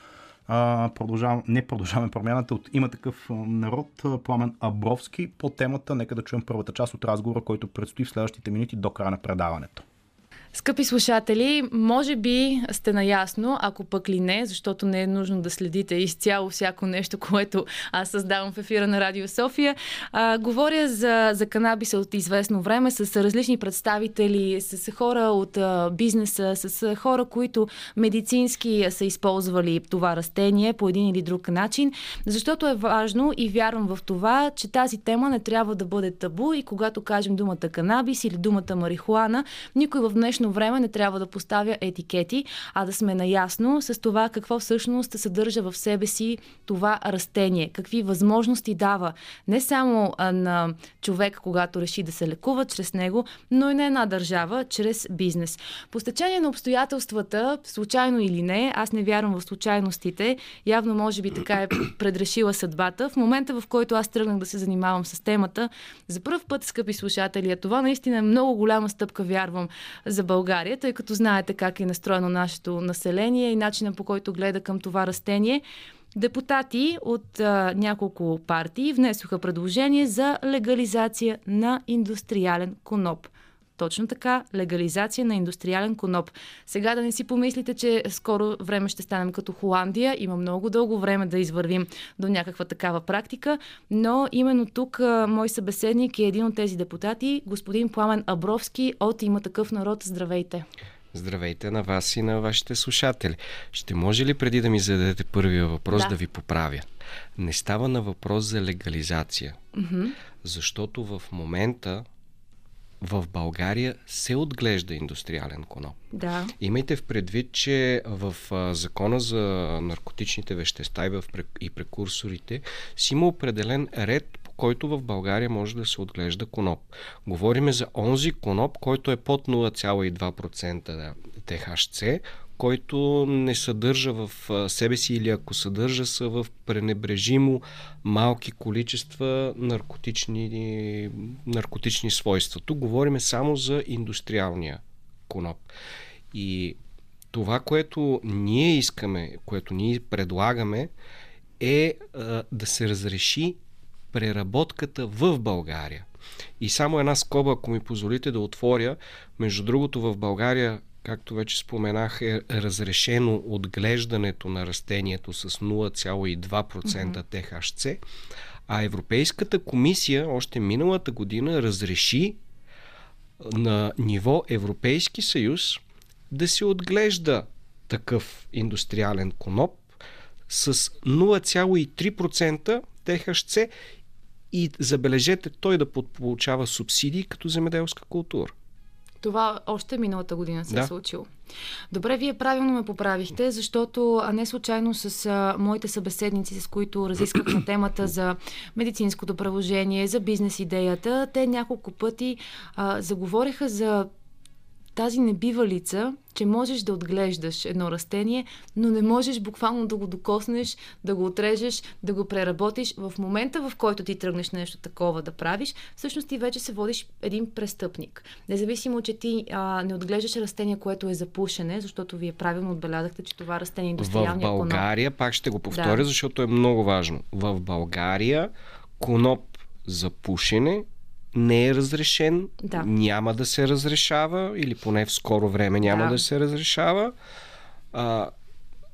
продължавам, не продължаваме промяната от има такъв народ, Пламен Абровски, по темата. Нека да чуем първата част от разговора, който предстои в следващите минути до края на предаването. Скъпи слушатели, може би сте наясно, ако пък ли не, защото не е нужно да следите изцяло всяко нещо, което аз създавам в ефира на Радио София. А, говоря за, за канабиса от известно време с различни представители, с хора от а, бизнеса, с хора, които медицински са използвали това растение по един или друг начин, защото е важно и вярвам в това, че тази тема не трябва да бъде табу и когато кажем думата канабис или думата марихуана, никой в днешно днешно време не трябва да поставя етикети, а да сме наясно с това какво всъщност съдържа в себе си това растение, какви възможности дава не само на човек, когато реши да се лекува чрез него, но и на една държава чрез бизнес. По стечение на обстоятелствата, случайно или не, аз не вярвам в случайностите, явно може би така е предрешила съдбата. В момента, в който аз тръгнах да се занимавам с темата, за първ път, скъпи слушатели, това наистина е много голяма стъпка, вярвам, за България, тъй като знаете как е настроено нашето население и начина по който гледа към това растение. Депутати от а, няколко партии внесоха предложение за легализация на индустриален коноп. Точно така, легализация на индустриален коноп. Сега да не си помислите, че скоро време ще станем като Холандия. Има много дълго време да извървим до някаква такава практика, но именно тук а, мой събеседник е един от тези депутати, господин Пламен Абровски от Има такъв народ. Здравейте! Здравейте на вас и на вашите слушатели. Ще може ли преди да ми зададете първия въпрос да, да ви поправя? Не става на въпрос за легализация. Mm-hmm. Защото в момента в България се отглежда индустриален коноп. Да. Имайте в предвид, че в а, закона за наркотичните вещества и, в, и прекурсорите си има определен ред, по който в България може да се отглежда коноп. Говориме за онзи коноп, който е под 0,2% THC, който не съдържа в себе си или ако съдържа са в пренебрежимо малки количества наркотични, наркотични свойства. Тук говорим само за индустриалния коноп. И това, което ние искаме, което ние предлагаме, е да се разреши преработката в България. И само една скоба, ако ми позволите да отворя, между другото в България както вече споменах, е разрешено отглеждането на растението с 0,2% ТХЦ, а Европейската комисия още миналата година разреши на ниво Европейски съюз да се отглежда такъв индустриален коноп с 0,3% ТХЦ и забележете той да получава субсидии като земеделска култура. Това още миналата година се е да. е случило. Добре, вие правилно ме поправихте, защото не случайно с а, моите събеседници, с които разисквахме темата за медицинското правожение, за бизнес идеята, те няколко пъти а, заговориха за тази небивалица, че можеш да отглеждаш едно растение, но не можеш буквално да го докоснеш, да го отрежеш, да го преработиш. В момента, в който ти тръгнеш нещо такова да правиш, всъщност ти вече се водиш един престъпник. Независимо, че ти а, не отглеждаш растение, което е запушене, защото вие правилно отбелязахте, че това растение е индустриалния В България, коноп. пак ще го повторя, да. защото е много важно. В България коноп за пушене не е разрешен, да. няма да се разрешава или поне в скоро време няма да, да се разрешава. А,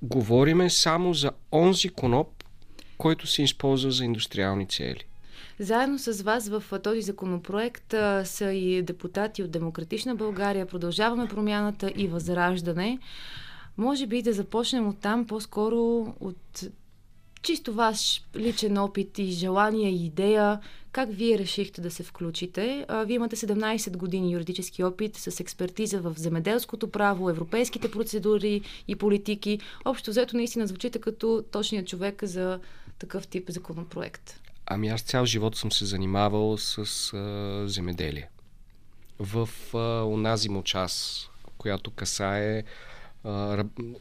говориме само за онзи коноп, който се използва за индустриални цели. Заедно с вас в този законопроект а, са и депутати от Демократична България, Продължаваме промяната и Възраждане. Може би да започнем от там, по-скоро от чисто ваш личен опит и желание и идея, как вие решихте да се включите? Вие имате 17 години юридически опит с експертиза в земеделското право, европейските процедури и политики. Общо взето наистина звучите като точният човек за такъв тип законопроект. Ами аз цял живот съм се занимавал с а, земеделие. В а, онази му част, която касае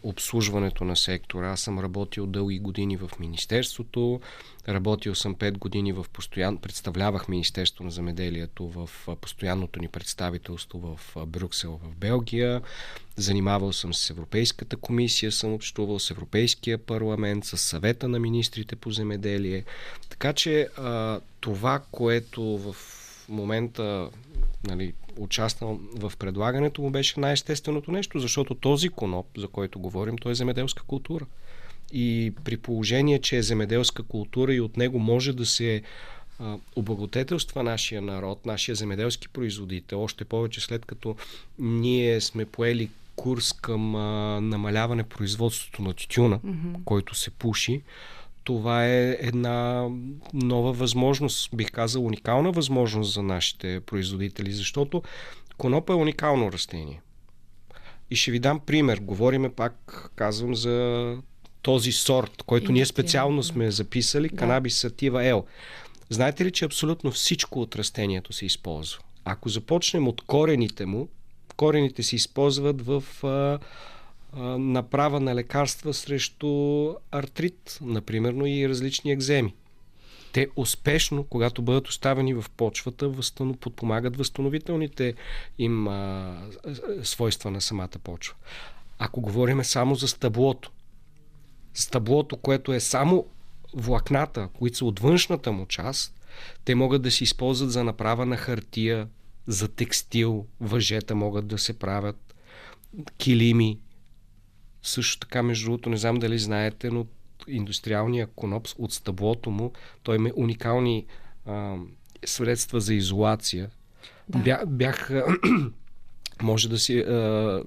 обслужването на сектора. Аз съм работил дълги години в Министерството, работил съм 5 години в постоян... представлявах Министерство на земеделието в постоянното ни представителство в Брюксел в Белгия. Занимавал съм с Европейската комисия, съм общувал с Европейския парламент, с съвета на министрите по земеделие. Така че това, което в момента нали, участвал в предлагането му беше най-естественото нещо, защото този коноп, за който говорим, той е земеделска култура. И при положение, че е земеделска култура и от него може да се а, облаготетелства нашия народ, нашия земеделски производител, още повече след като ние сме поели курс към а, намаляване производството на тютюна, mm-hmm. който се пуши, това е една нова възможност, бих казал уникална възможност за нашите производители, защото конопа е уникално растение. И ще ви дам пример. Говориме пак, казвам, за този сорт, който ние специално сме записали, да. канабис сатива ел. Знаете ли, че абсолютно всичко от растението се използва? Ако започнем от корените му, корените се използват в а, направа на лекарства срещу артрит, например, и различни екземи. Те успешно, когато бъдат оставени в почвата, възстанов... подпомагат възстановителните им а, свойства на самата почва. Ако говорим само за стъблото, стъблото, което е само влакната, които са от външната му част, те могат да се използват за направа на хартия, за текстил, въжета могат да се правят, килими, също така, между другото, не знам дали знаете, но индустриалния коноп от стъблото му, той има уникални а, средства за изолация. Да. Бях, бях може да си а,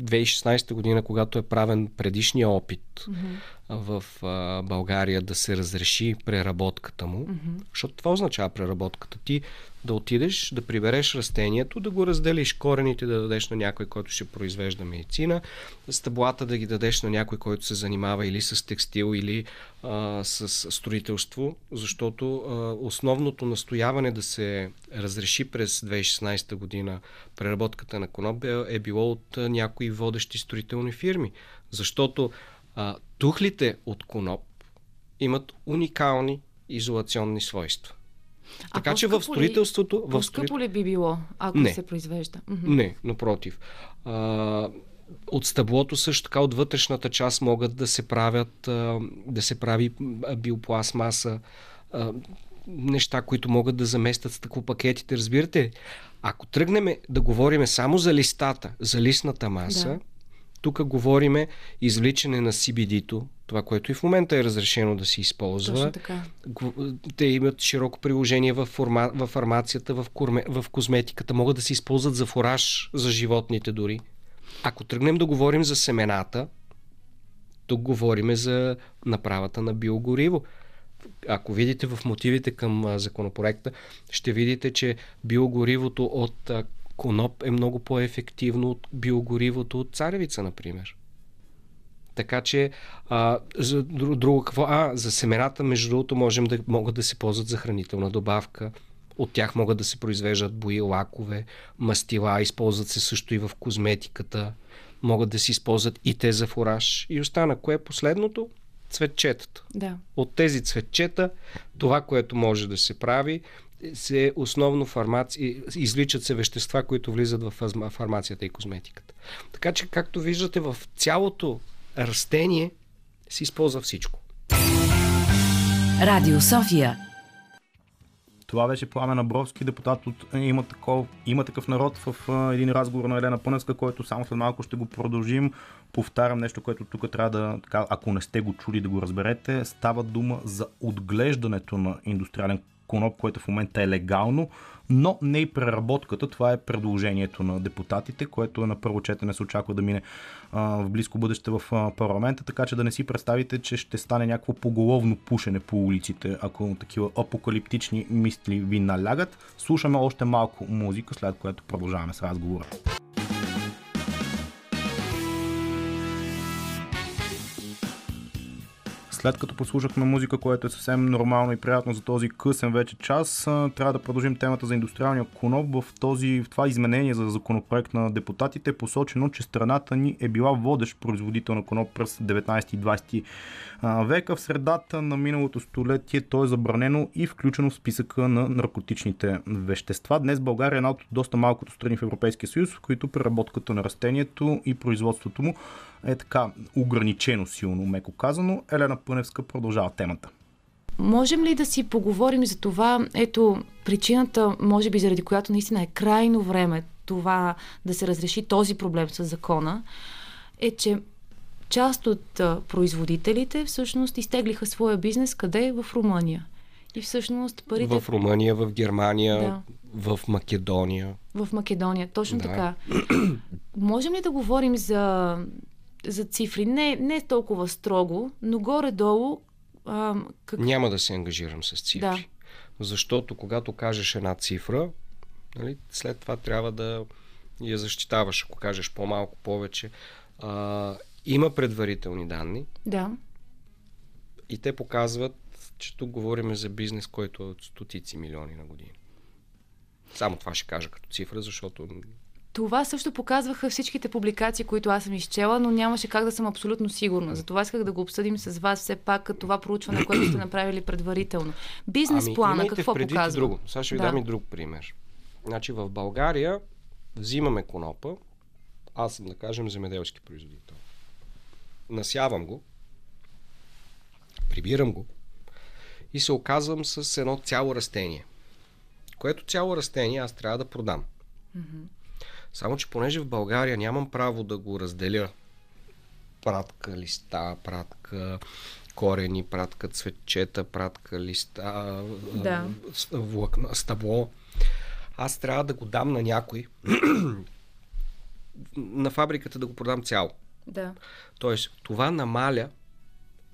2016 година, когато е правен предишния опит mm-hmm. В а, България да се разреши преработката му, mm-hmm. защото това означава преработката. Ти да отидеш, да прибереш растението, да го разделиш, корените да дадеш на някой, който ще произвежда медицина, стъблата да ги дадеш на някой, който се занимава или с текстил, или а, с строителство, защото а, основното настояване да се разреши през 2016 година преработката на коноп е било от а, някои водещи строителни фирми, защото а, тухлите от коноп имат уникални изолационни свойства. А така че в строителството... Ли, в строит... ли би било, ако не. се произвежда? Не, напротив. А, от стъблото също така от вътрешната част могат да се правят, да се прави биопластмаса. Неща, които могат да заместят стъклопакетите, разбирате? Ако тръгнем да говорим само за листата, за листната маса, да. Тук говориме извличане на CBD-то, това, което и в момента е разрешено да се използва. Точно така. Те имат широко приложение в, форма, в фармацията, в, курме, в козметиката, могат да се използват за фураж за животните дори. Ако тръгнем да говорим за семената, тук говорим за направата на биогориво. Ако видите в мотивите към законопроекта, ще видите, че биогоривото от коноп е много по-ефективно от биогоривото от царевица, например. Така че, а, за друго какво? А, за семената, между другото, можем да, могат да се ползват за хранителна добавка. От тях могат да се произвеждат бои, лакове, мастила, използват се също и в козметиката. Могат да се използват и те за фураж. И остана, кое е последното? Цветчетата. Да. От тези цветчета, това, което може да се прави, се основно фармаци... извличат се вещества, които влизат в фармацията и козметиката. Така че, както виждате, в цялото растение се използва всичко. Радио София. Това беше Пламен Абровски, депутат от има, таков, има такъв народ в а, един разговор на Елена Пънеска, който само след малко ще го продължим. Повтарям нещо, което тук трябва да, така, ако не сте го чули да го разберете, става дума за отглеждането на индустриален коноп, което в момента е легално, но не и преработката. Това е предложението на депутатите, което на първо четене се очаква да мине а, в близко бъдеще в а, парламента, така че да не си представите, че ще стане някакво поголовно пушене по улиците, ако такива апокалиптични мисли ви налягат. Слушаме още малко музика, след което продължаваме с разговора. След като послушахме музика, което е съвсем нормално и приятно за този късен вече час, трябва да продължим темата за индустриалния коноп. В, този, в това изменение за законопроект на депутатите е посочено, че страната ни е била водещ производител на коноп през 19 и 20 века. В средата на миналото столетие то е забранено и включено в списъка на наркотичните вещества. Днес България е една от доста малкото страни в Европейския съюз, в които преработката на растението и производството му е така ограничено силно, меко казано. Елена Пъневска продължава темата. Можем ли да си поговорим за това, ето причината, може би заради която наистина е крайно време това да се разреши този проблем с закона, е, че част от производителите всъщност изтеглиха своя бизнес къде? В Румъния. И всъщност парите... В Румъния, в Германия, да. в Македония. В Македония, точно да. така. Можем ли да говорим за за цифри. Не, не толкова строго, но горе-долу. А, как... Няма да се ангажирам с цифри. Да. Защото когато кажеш една цифра, нали, след това трябва да я защитаваш, ако кажеш по-малко, повече. А, има предварителни данни. Да. И те показват, че тук говорим за бизнес, който е от стотици милиони на година. Само това ще кажа като цифра, защото това също показваха всичките публикации, които аз съм изчела, но нямаше как да съм абсолютно сигурна. Затова исках да го обсъдим с вас все пак това проучване, което сте направили предварително. Бизнес ами, плана, какво показва? друго. Сега ще ви да. дам и друг пример. Значи в България взимаме конопа, аз съм да кажем земеделски производител. Насявам го, прибирам го и се оказвам с едно цяло растение. Което цяло растение аз трябва да продам. Mm-hmm. Само, че понеже в България нямам право да го разделя пратка листа, пратка корени, пратка цветчета, пратка листа, да. влакна, стъбло. Аз трябва да го дам на някой на фабриката да го продам цяло. Да. Тоест, това намаля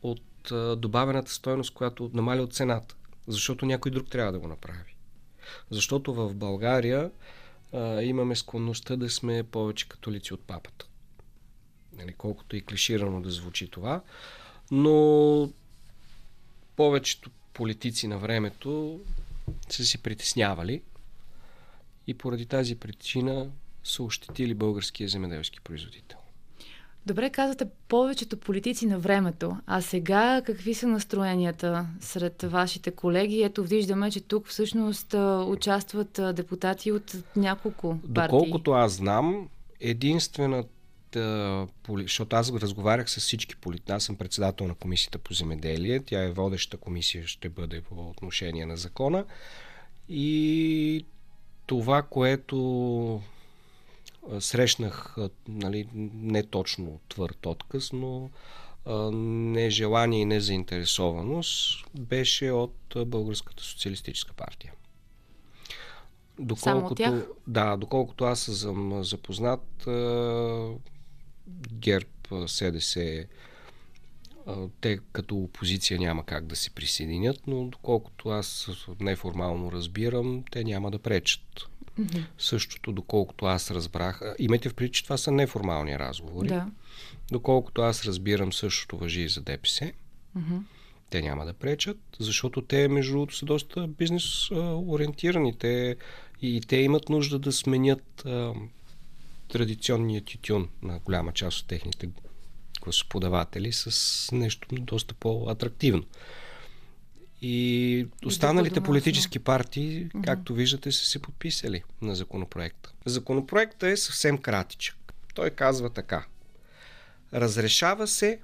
от добавената стоеност, която намаля от цената. Защото някой друг трябва да го направи. Защото в България а, имаме склонността да сме повече католици от папата. Нали, колкото и клиширано да звучи това. Но повечето политици на времето са си притеснявали и поради тази причина са ощетили българския земеделски производител. Добре казвате повечето политици на времето. А сега какви са настроенията сред вашите колеги? Ето виждаме, че тук всъщност участват депутати от няколко партии. Доколкото аз знам, единствената защото аз разговарях с всички полит... Аз съм председател на комисията по земеделие. Тя е водеща комисия, ще бъде по отношение на закона. И това, което срещнах, нали, не точно твърд отказ, но нежелание и незаинтересованост беше от Българската социалистическа партия. Доколкото, Само тях? Да, доколкото аз съм запознат, ГЕРБ, СДС, те като опозиция няма как да се присъединят, но доколкото аз неформално разбирам, те няма да пречат. Mm-hmm. Същото, доколкото аз разбрах. Имайте в предвид, че това са неформални разговори. Да. Доколкото аз разбирам, същото въжи и за ДПС. Mm-hmm. Те няма да пречат, защото те, между другото, са доста бизнес ориентирани. Те, и те имат нужда да сменят а, традиционния тютюн на голяма част от техните гласоподаватели с нещо доста по-атрактивно. И останалите политически партии, както виждате, са се подписали на законопроекта. Законопроектът е съвсем кратичък. Той казва така. Разрешава се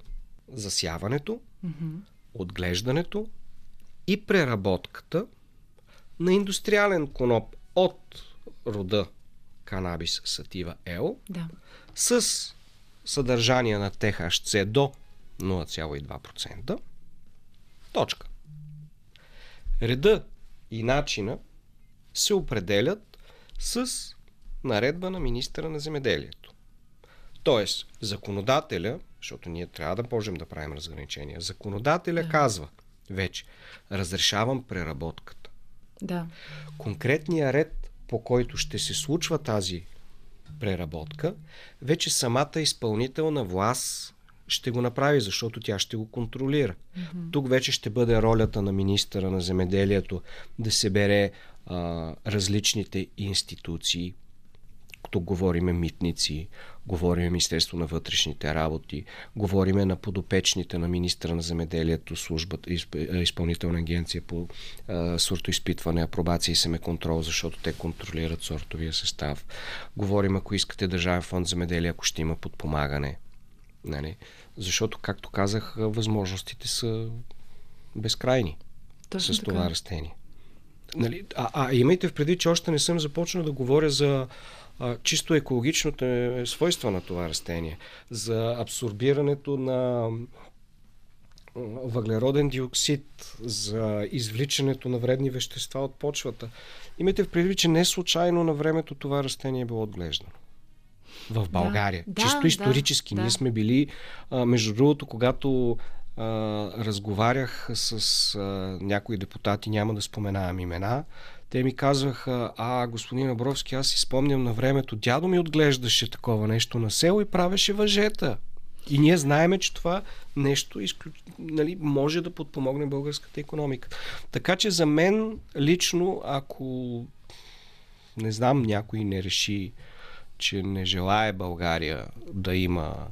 засяването, отглеждането и преработката на индустриален коноп от рода канабис сатива L да. с съдържание на THC до 0,2%. Точка. Реда и начина се определят с наредба на министра на земеделието. Тоест, законодателя, защото ние трябва да можем да правим разграничения, законодателя да. казва вече, разрешавам преработката. Да. Конкретният ред, по който ще се случва тази преработка, вече самата изпълнителна власт ще го направи, защото тя ще го контролира. Mm-hmm. Тук вече ще бъде ролята на министъра на земеделието да се бере а, различните институции, тук говориме митници, говориме Министерство на вътрешните работи, говориме на подопечните на министра на земеделието, службата, изпълнителна агенция по а, сортоизпитване, апробация и семеконтрол, защото те контролират сортовия състав. Говорим, ако искате Държавен фонд земеделие, ако ще има подпомагане. Нали? Защото, както казах, възможностите са безкрайни Точно с това така. растение. Нали? А, а имайте в преди, че още не съм започнал да говоря за а, чисто екологичното е свойство на това растение, за абсорбирането на въглероден диоксид, за извличането на вредни вещества от почвата. Имайте в предвид, че не случайно на времето това растение е било отглеждано. В България. Да, Чисто да, исторически. Да, Ние сме били, а, между другото, когато а, разговарях с а, някои депутати, няма да споменавам имена, те ми казваха, а, господин Абровски, аз си спомням на времето, дядо ми отглеждаше такова нещо на село и правеше въжета. И ние знаеме, че това нещо изключ... нали, може да подпомогне българската економика. Така че за мен лично, ако не знам, някой не реши, че не желая България да има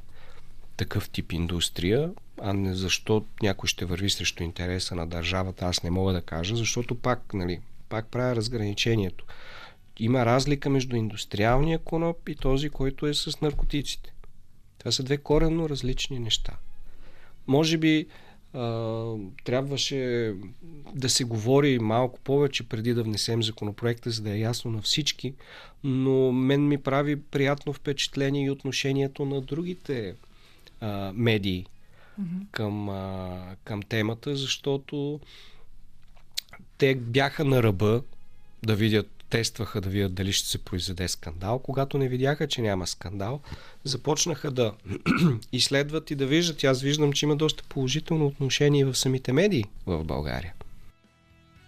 такъв тип индустрия, а не защо някой ще върви срещу интереса на държавата, аз не мога да кажа, защото пак, нали, пак правя разграничението. Има разлика между индустриалния коноп и този, който е с наркотиците. Това са две коренно различни неща. Може би трябваше да се говори малко повече преди да внесем законопроекта, за да е ясно на всички, но мен ми прави приятно впечатление и отношението на другите а, медии mm-hmm. към, а, към темата, защото те бяха на ръба да видят, тестваха да видят дали ще се произведе скандал. Когато не видяха, че няма скандал, започнаха да изследват и да виждат. Аз виждам, че има доста положително отношение в самите медии в България.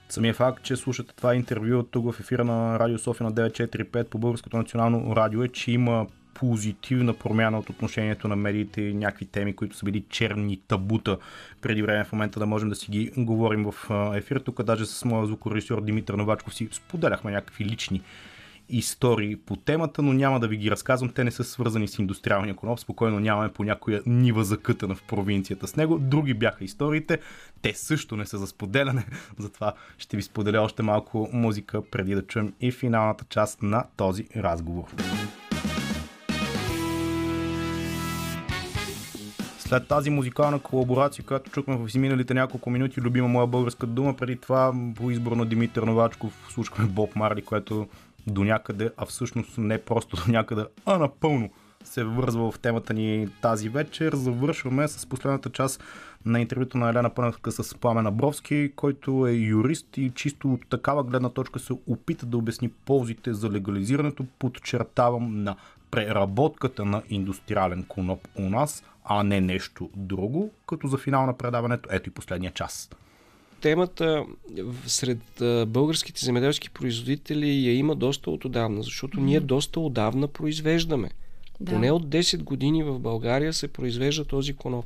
Самия факт, че слушате това интервю тук в ефира на Радио София на 945 по Българското национално радио е, че има позитивна промяна от отношението на медиите и някакви теми, които са били черни табута преди време в момента да можем да си ги говорим в ефир. Тук даже с моя звукорежисьор Димитър Новачков си споделяхме някакви лични истории по темата, но няма да ви ги разказвам. Те не са свързани с индустриалния коноп. Спокойно нямаме по някоя нива закътана в провинцията с него. Други бяха историите. Те също не са за споделяне. Затова ще ви споделя още малко музика преди да чуем и финалната част на този разговор. След тази музикална колаборация, която чухме в изминалите няколко минути, любима моя българска дума, преди това по избор на Димитър Новачков слушахме Боб Марли, което до някъде, а всъщност не просто до някъде, а напълно се вързва в темата ни тази вечер. Завършваме с последната част на интервюто на Елена Пънъвка с Пламен Абровски, който е юрист и чисто от такава гледна точка се опита да обясни ползите за легализирането, подчертавам, на преработката на индустриален коноп у нас, а не нещо друго, като за финал на предаването ето и последния час темата сред българските земеделски производители я има доста отдавна, защото mm-hmm. ние доста отдавна произвеждаме. Да. Поне от 10 години в България се произвежда този коноп.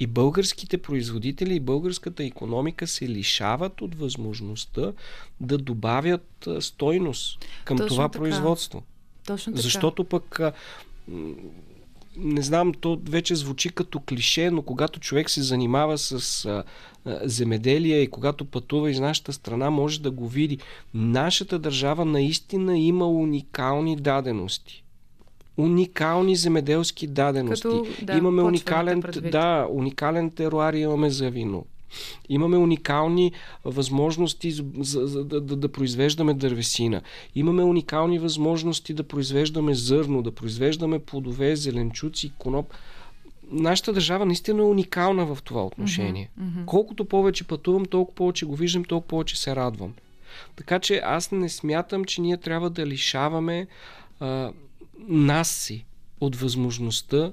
И българските производители и българската економика се лишават от възможността да добавят стойност към Точно това така. производство. Точно така. Защото пък не знам, то вече звучи като клише, но когато човек се занимава с а, а, земеделие и когато пътува из нашата страна, може да го види. Нашата държава наистина има уникални дадености уникални земеделски дадености. Като, да, имаме уникален, да, уникален теруар имаме за вино. Имаме уникални възможности за, за, да, да, да произвеждаме дървесина. Имаме уникални възможности да произвеждаме зърно, да произвеждаме плодове, зеленчуци, коноп. Нашата държава наистина е уникална в това отношение. Mm-hmm, mm-hmm. Колкото повече пътувам, толкова повече го виждам, толкова повече се радвам. Така че аз не смятам, че ние трябва да лишаваме а, нас си от възможността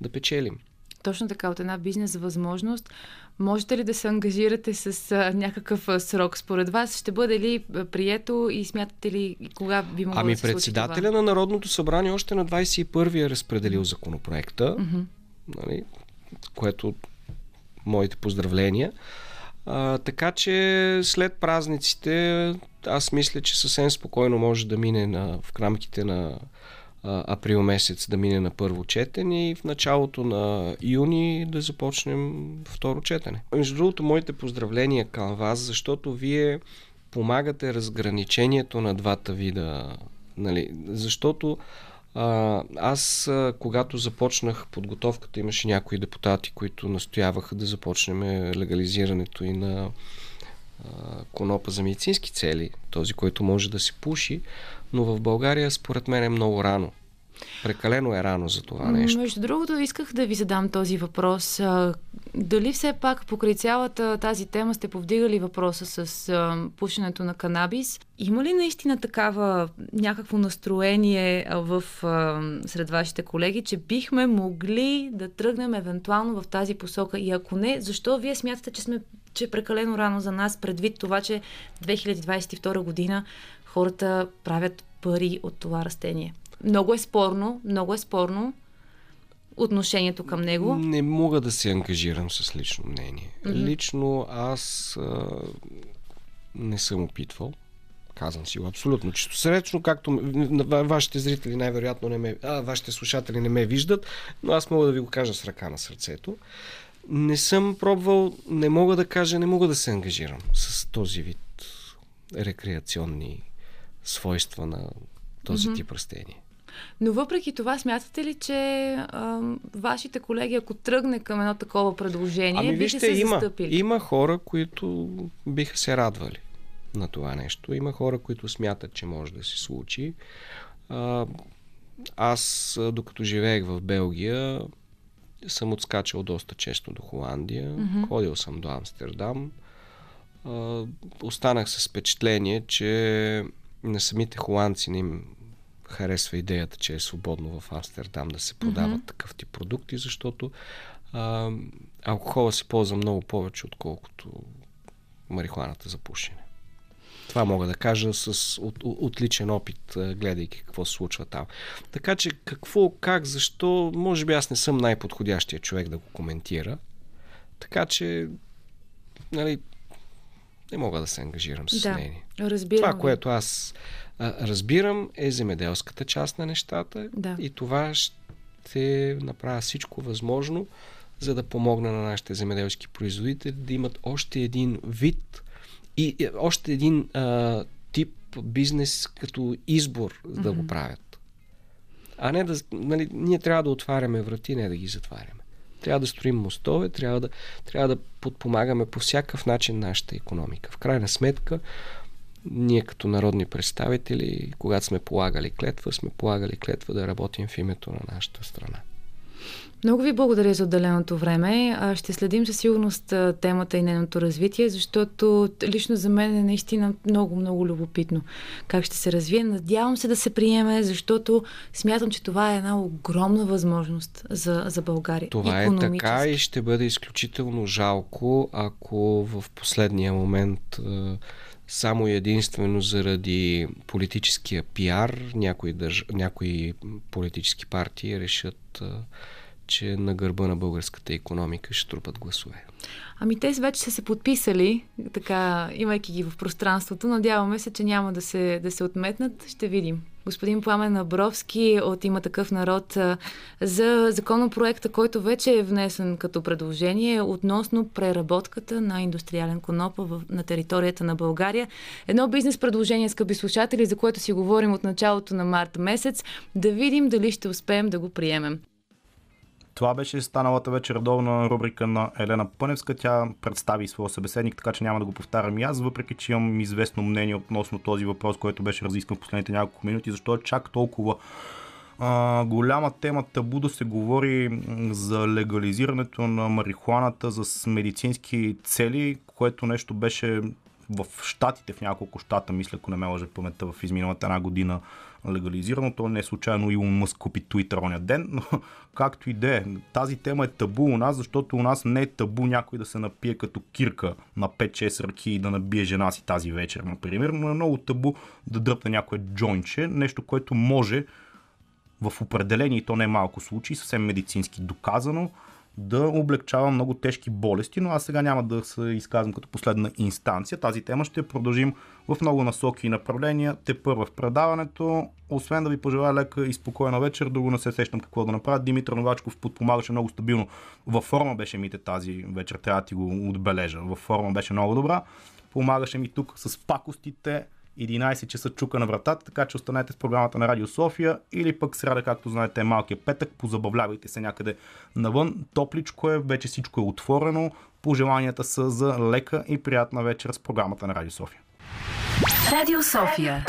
да печелим. Точно така, от една бизнес възможност. Можете ли да се ангажирате с а, някакъв а, срок според вас? Ще бъде ли прието и смятате ли кога би могло ами, да се председателя това? на Народното събрание още на 21-и е разпределил законопроекта, mm-hmm. нали, което моите поздравления. А, така че след празниците аз мисля, че съвсем спокойно може да мине на, в рамките на април месец да мине на първо четене и в началото на юни да започнем второ четене. Между другото, моите поздравления към вас, защото вие помагате разграничението на двата вида. Нали? Защото а, аз, когато започнах подготовката, имаше някои депутати, които настояваха да започнем легализирането и на конопа за медицински цели, този, който може да се пуши но в България според мен е много рано. Прекалено е рано за това нещо. Между другото, исках да ви задам този въпрос. Дали все пак покрай цялата тази тема сте повдигали въпроса с пушенето на канабис? Има ли наистина такава някакво настроение в, сред вашите колеги, че бихме могли да тръгнем евентуално в тази посока? И ако не, защо вие смятате, че сме че е прекалено рано за нас, предвид това, че 2022 година хората правят пари от това растение. Много е спорно, много е спорно отношението към него. Не мога да се ангажирам с лично мнение. Mm-hmm. Лично аз а, не съм опитвал. Казвам си го абсолютно чисто сречно, както вашите зрители най-вероятно не ме, а, вашите слушатели не ме виждат, но аз мога да ви го кажа с ръка на сърцето. Не съм пробвал, не мога да кажа, не мога да се ангажирам с този вид рекреационни свойства на този mm-hmm. тип растения. Но въпреки това, смятате ли, че а, вашите колеги, ако тръгне към едно такова предложение, ами, вижте, се има, застъпили? Има хора, които биха се радвали на това нещо. Има хора, които смятат, че може да се случи. А, аз, докато живеех в Белгия, съм отскачал доста често до Холандия. Mm-hmm. Ходил съм до Амстердам. А, останах с впечатление, че на самите холандци не им харесва идеята, че е свободно в Амстердам да се продават mm-hmm. такъв тип продукти, защото а, алкохола се ползва много повече, отколкото марихуаната за пушене. Това мога да кажа с от, отличен опит, гледайки какво се случва там. Така че какво, как, защо, може би аз не съм най-подходящия човек да го коментира. Така че, нали, не мога да се ангажирам с да, мнение. Разбирам. Това, което аз разбирам, е земеделската част на нещата да. и това ще направя всичко възможно, за да помогна на нашите земеделски производители да имат още един вид и, и още един а, тип бизнес като избор mm-hmm. да го правят. А не да. Нали, ние трябва да отваряме врати, не да ги затваряме. Трябва да строим мостове, трябва да, трябва да подпомагаме по всякакъв начин нашата економика. В крайна сметка, ние като народни представители, когато сме полагали клетва, сме полагали клетва да работим в името на нашата страна. Много ви благодаря за отделеното време. Ще следим със сигурност темата и нейното развитие, защото лично за мен е наистина много, много любопитно как ще се развие. Надявам се да се приеме, защото смятам, че това е една огромна възможност за, за България. Това е така и ще бъде изключително жалко, ако в последния момент само и единствено заради политическия пиар някои, държ... някои политически партии решат че на гърба на българската економика ще трупат гласове. Ами те вече са се подписали, така, имайки ги в пространството. Надяваме се, че няма да се, да се отметнат. Ще видим. Господин Пламен Набровски от Има такъв народ за законопроекта, който вече е внесен като предложение относно преработката на индустриален конопа в, на територията на България. Едно бизнес предложение, скъпи слушатели, за което си говорим от началото на март месец. Да видим дали ще успеем да го приемем. Това беше станалата вече редовна рубрика на Елена Пъневска. Тя представи своя събеседник, така че няма да го повтарям и аз, въпреки че имам известно мнение относно този въпрос, който беше разискан в последните няколко минути, защо е чак толкова а, голяма тема табу да се говори за легализирането на марихуаната за медицински цели, което нещо беше в щатите, в няколко щата, мисля, ако не ме лъжа паметта в изминалата една година легализирано. То не е случайно Илон Мъск купи Twitter оня ден, но както и да е. Тази тема е табу у нас, защото у нас не е табу някой да се напие като кирка на 5-6 ръки и да набие жена си тази вечер, например. Но е много табу да дръпне някое джойнче, нещо, което може в определени и то не е малко случаи, съвсем медицински доказано, да облегчава много тежки болести, но аз сега няма да се изказвам като последна инстанция. Тази тема ще продължим в много насоки и направления. Те първа в предаването. Освен да ви пожелая лека и спокойна вечер, друго не се сещам какво да направя. Димитър Новачков подпомагаше много стабилно. Във форма беше мите тази вечер, трябва да ти го отбележа. Във форма беше много добра. Помагаше ми тук с пакостите 11 часа чука на вратата, така че останете с програмата на Радио София или пък сряда, както знаете, е малкия петък, позабавлявайте се някъде навън. Топличко е, вече всичко е отворено. Пожеланията са за лека и приятна вечер с програмата на Радио София. Радио София.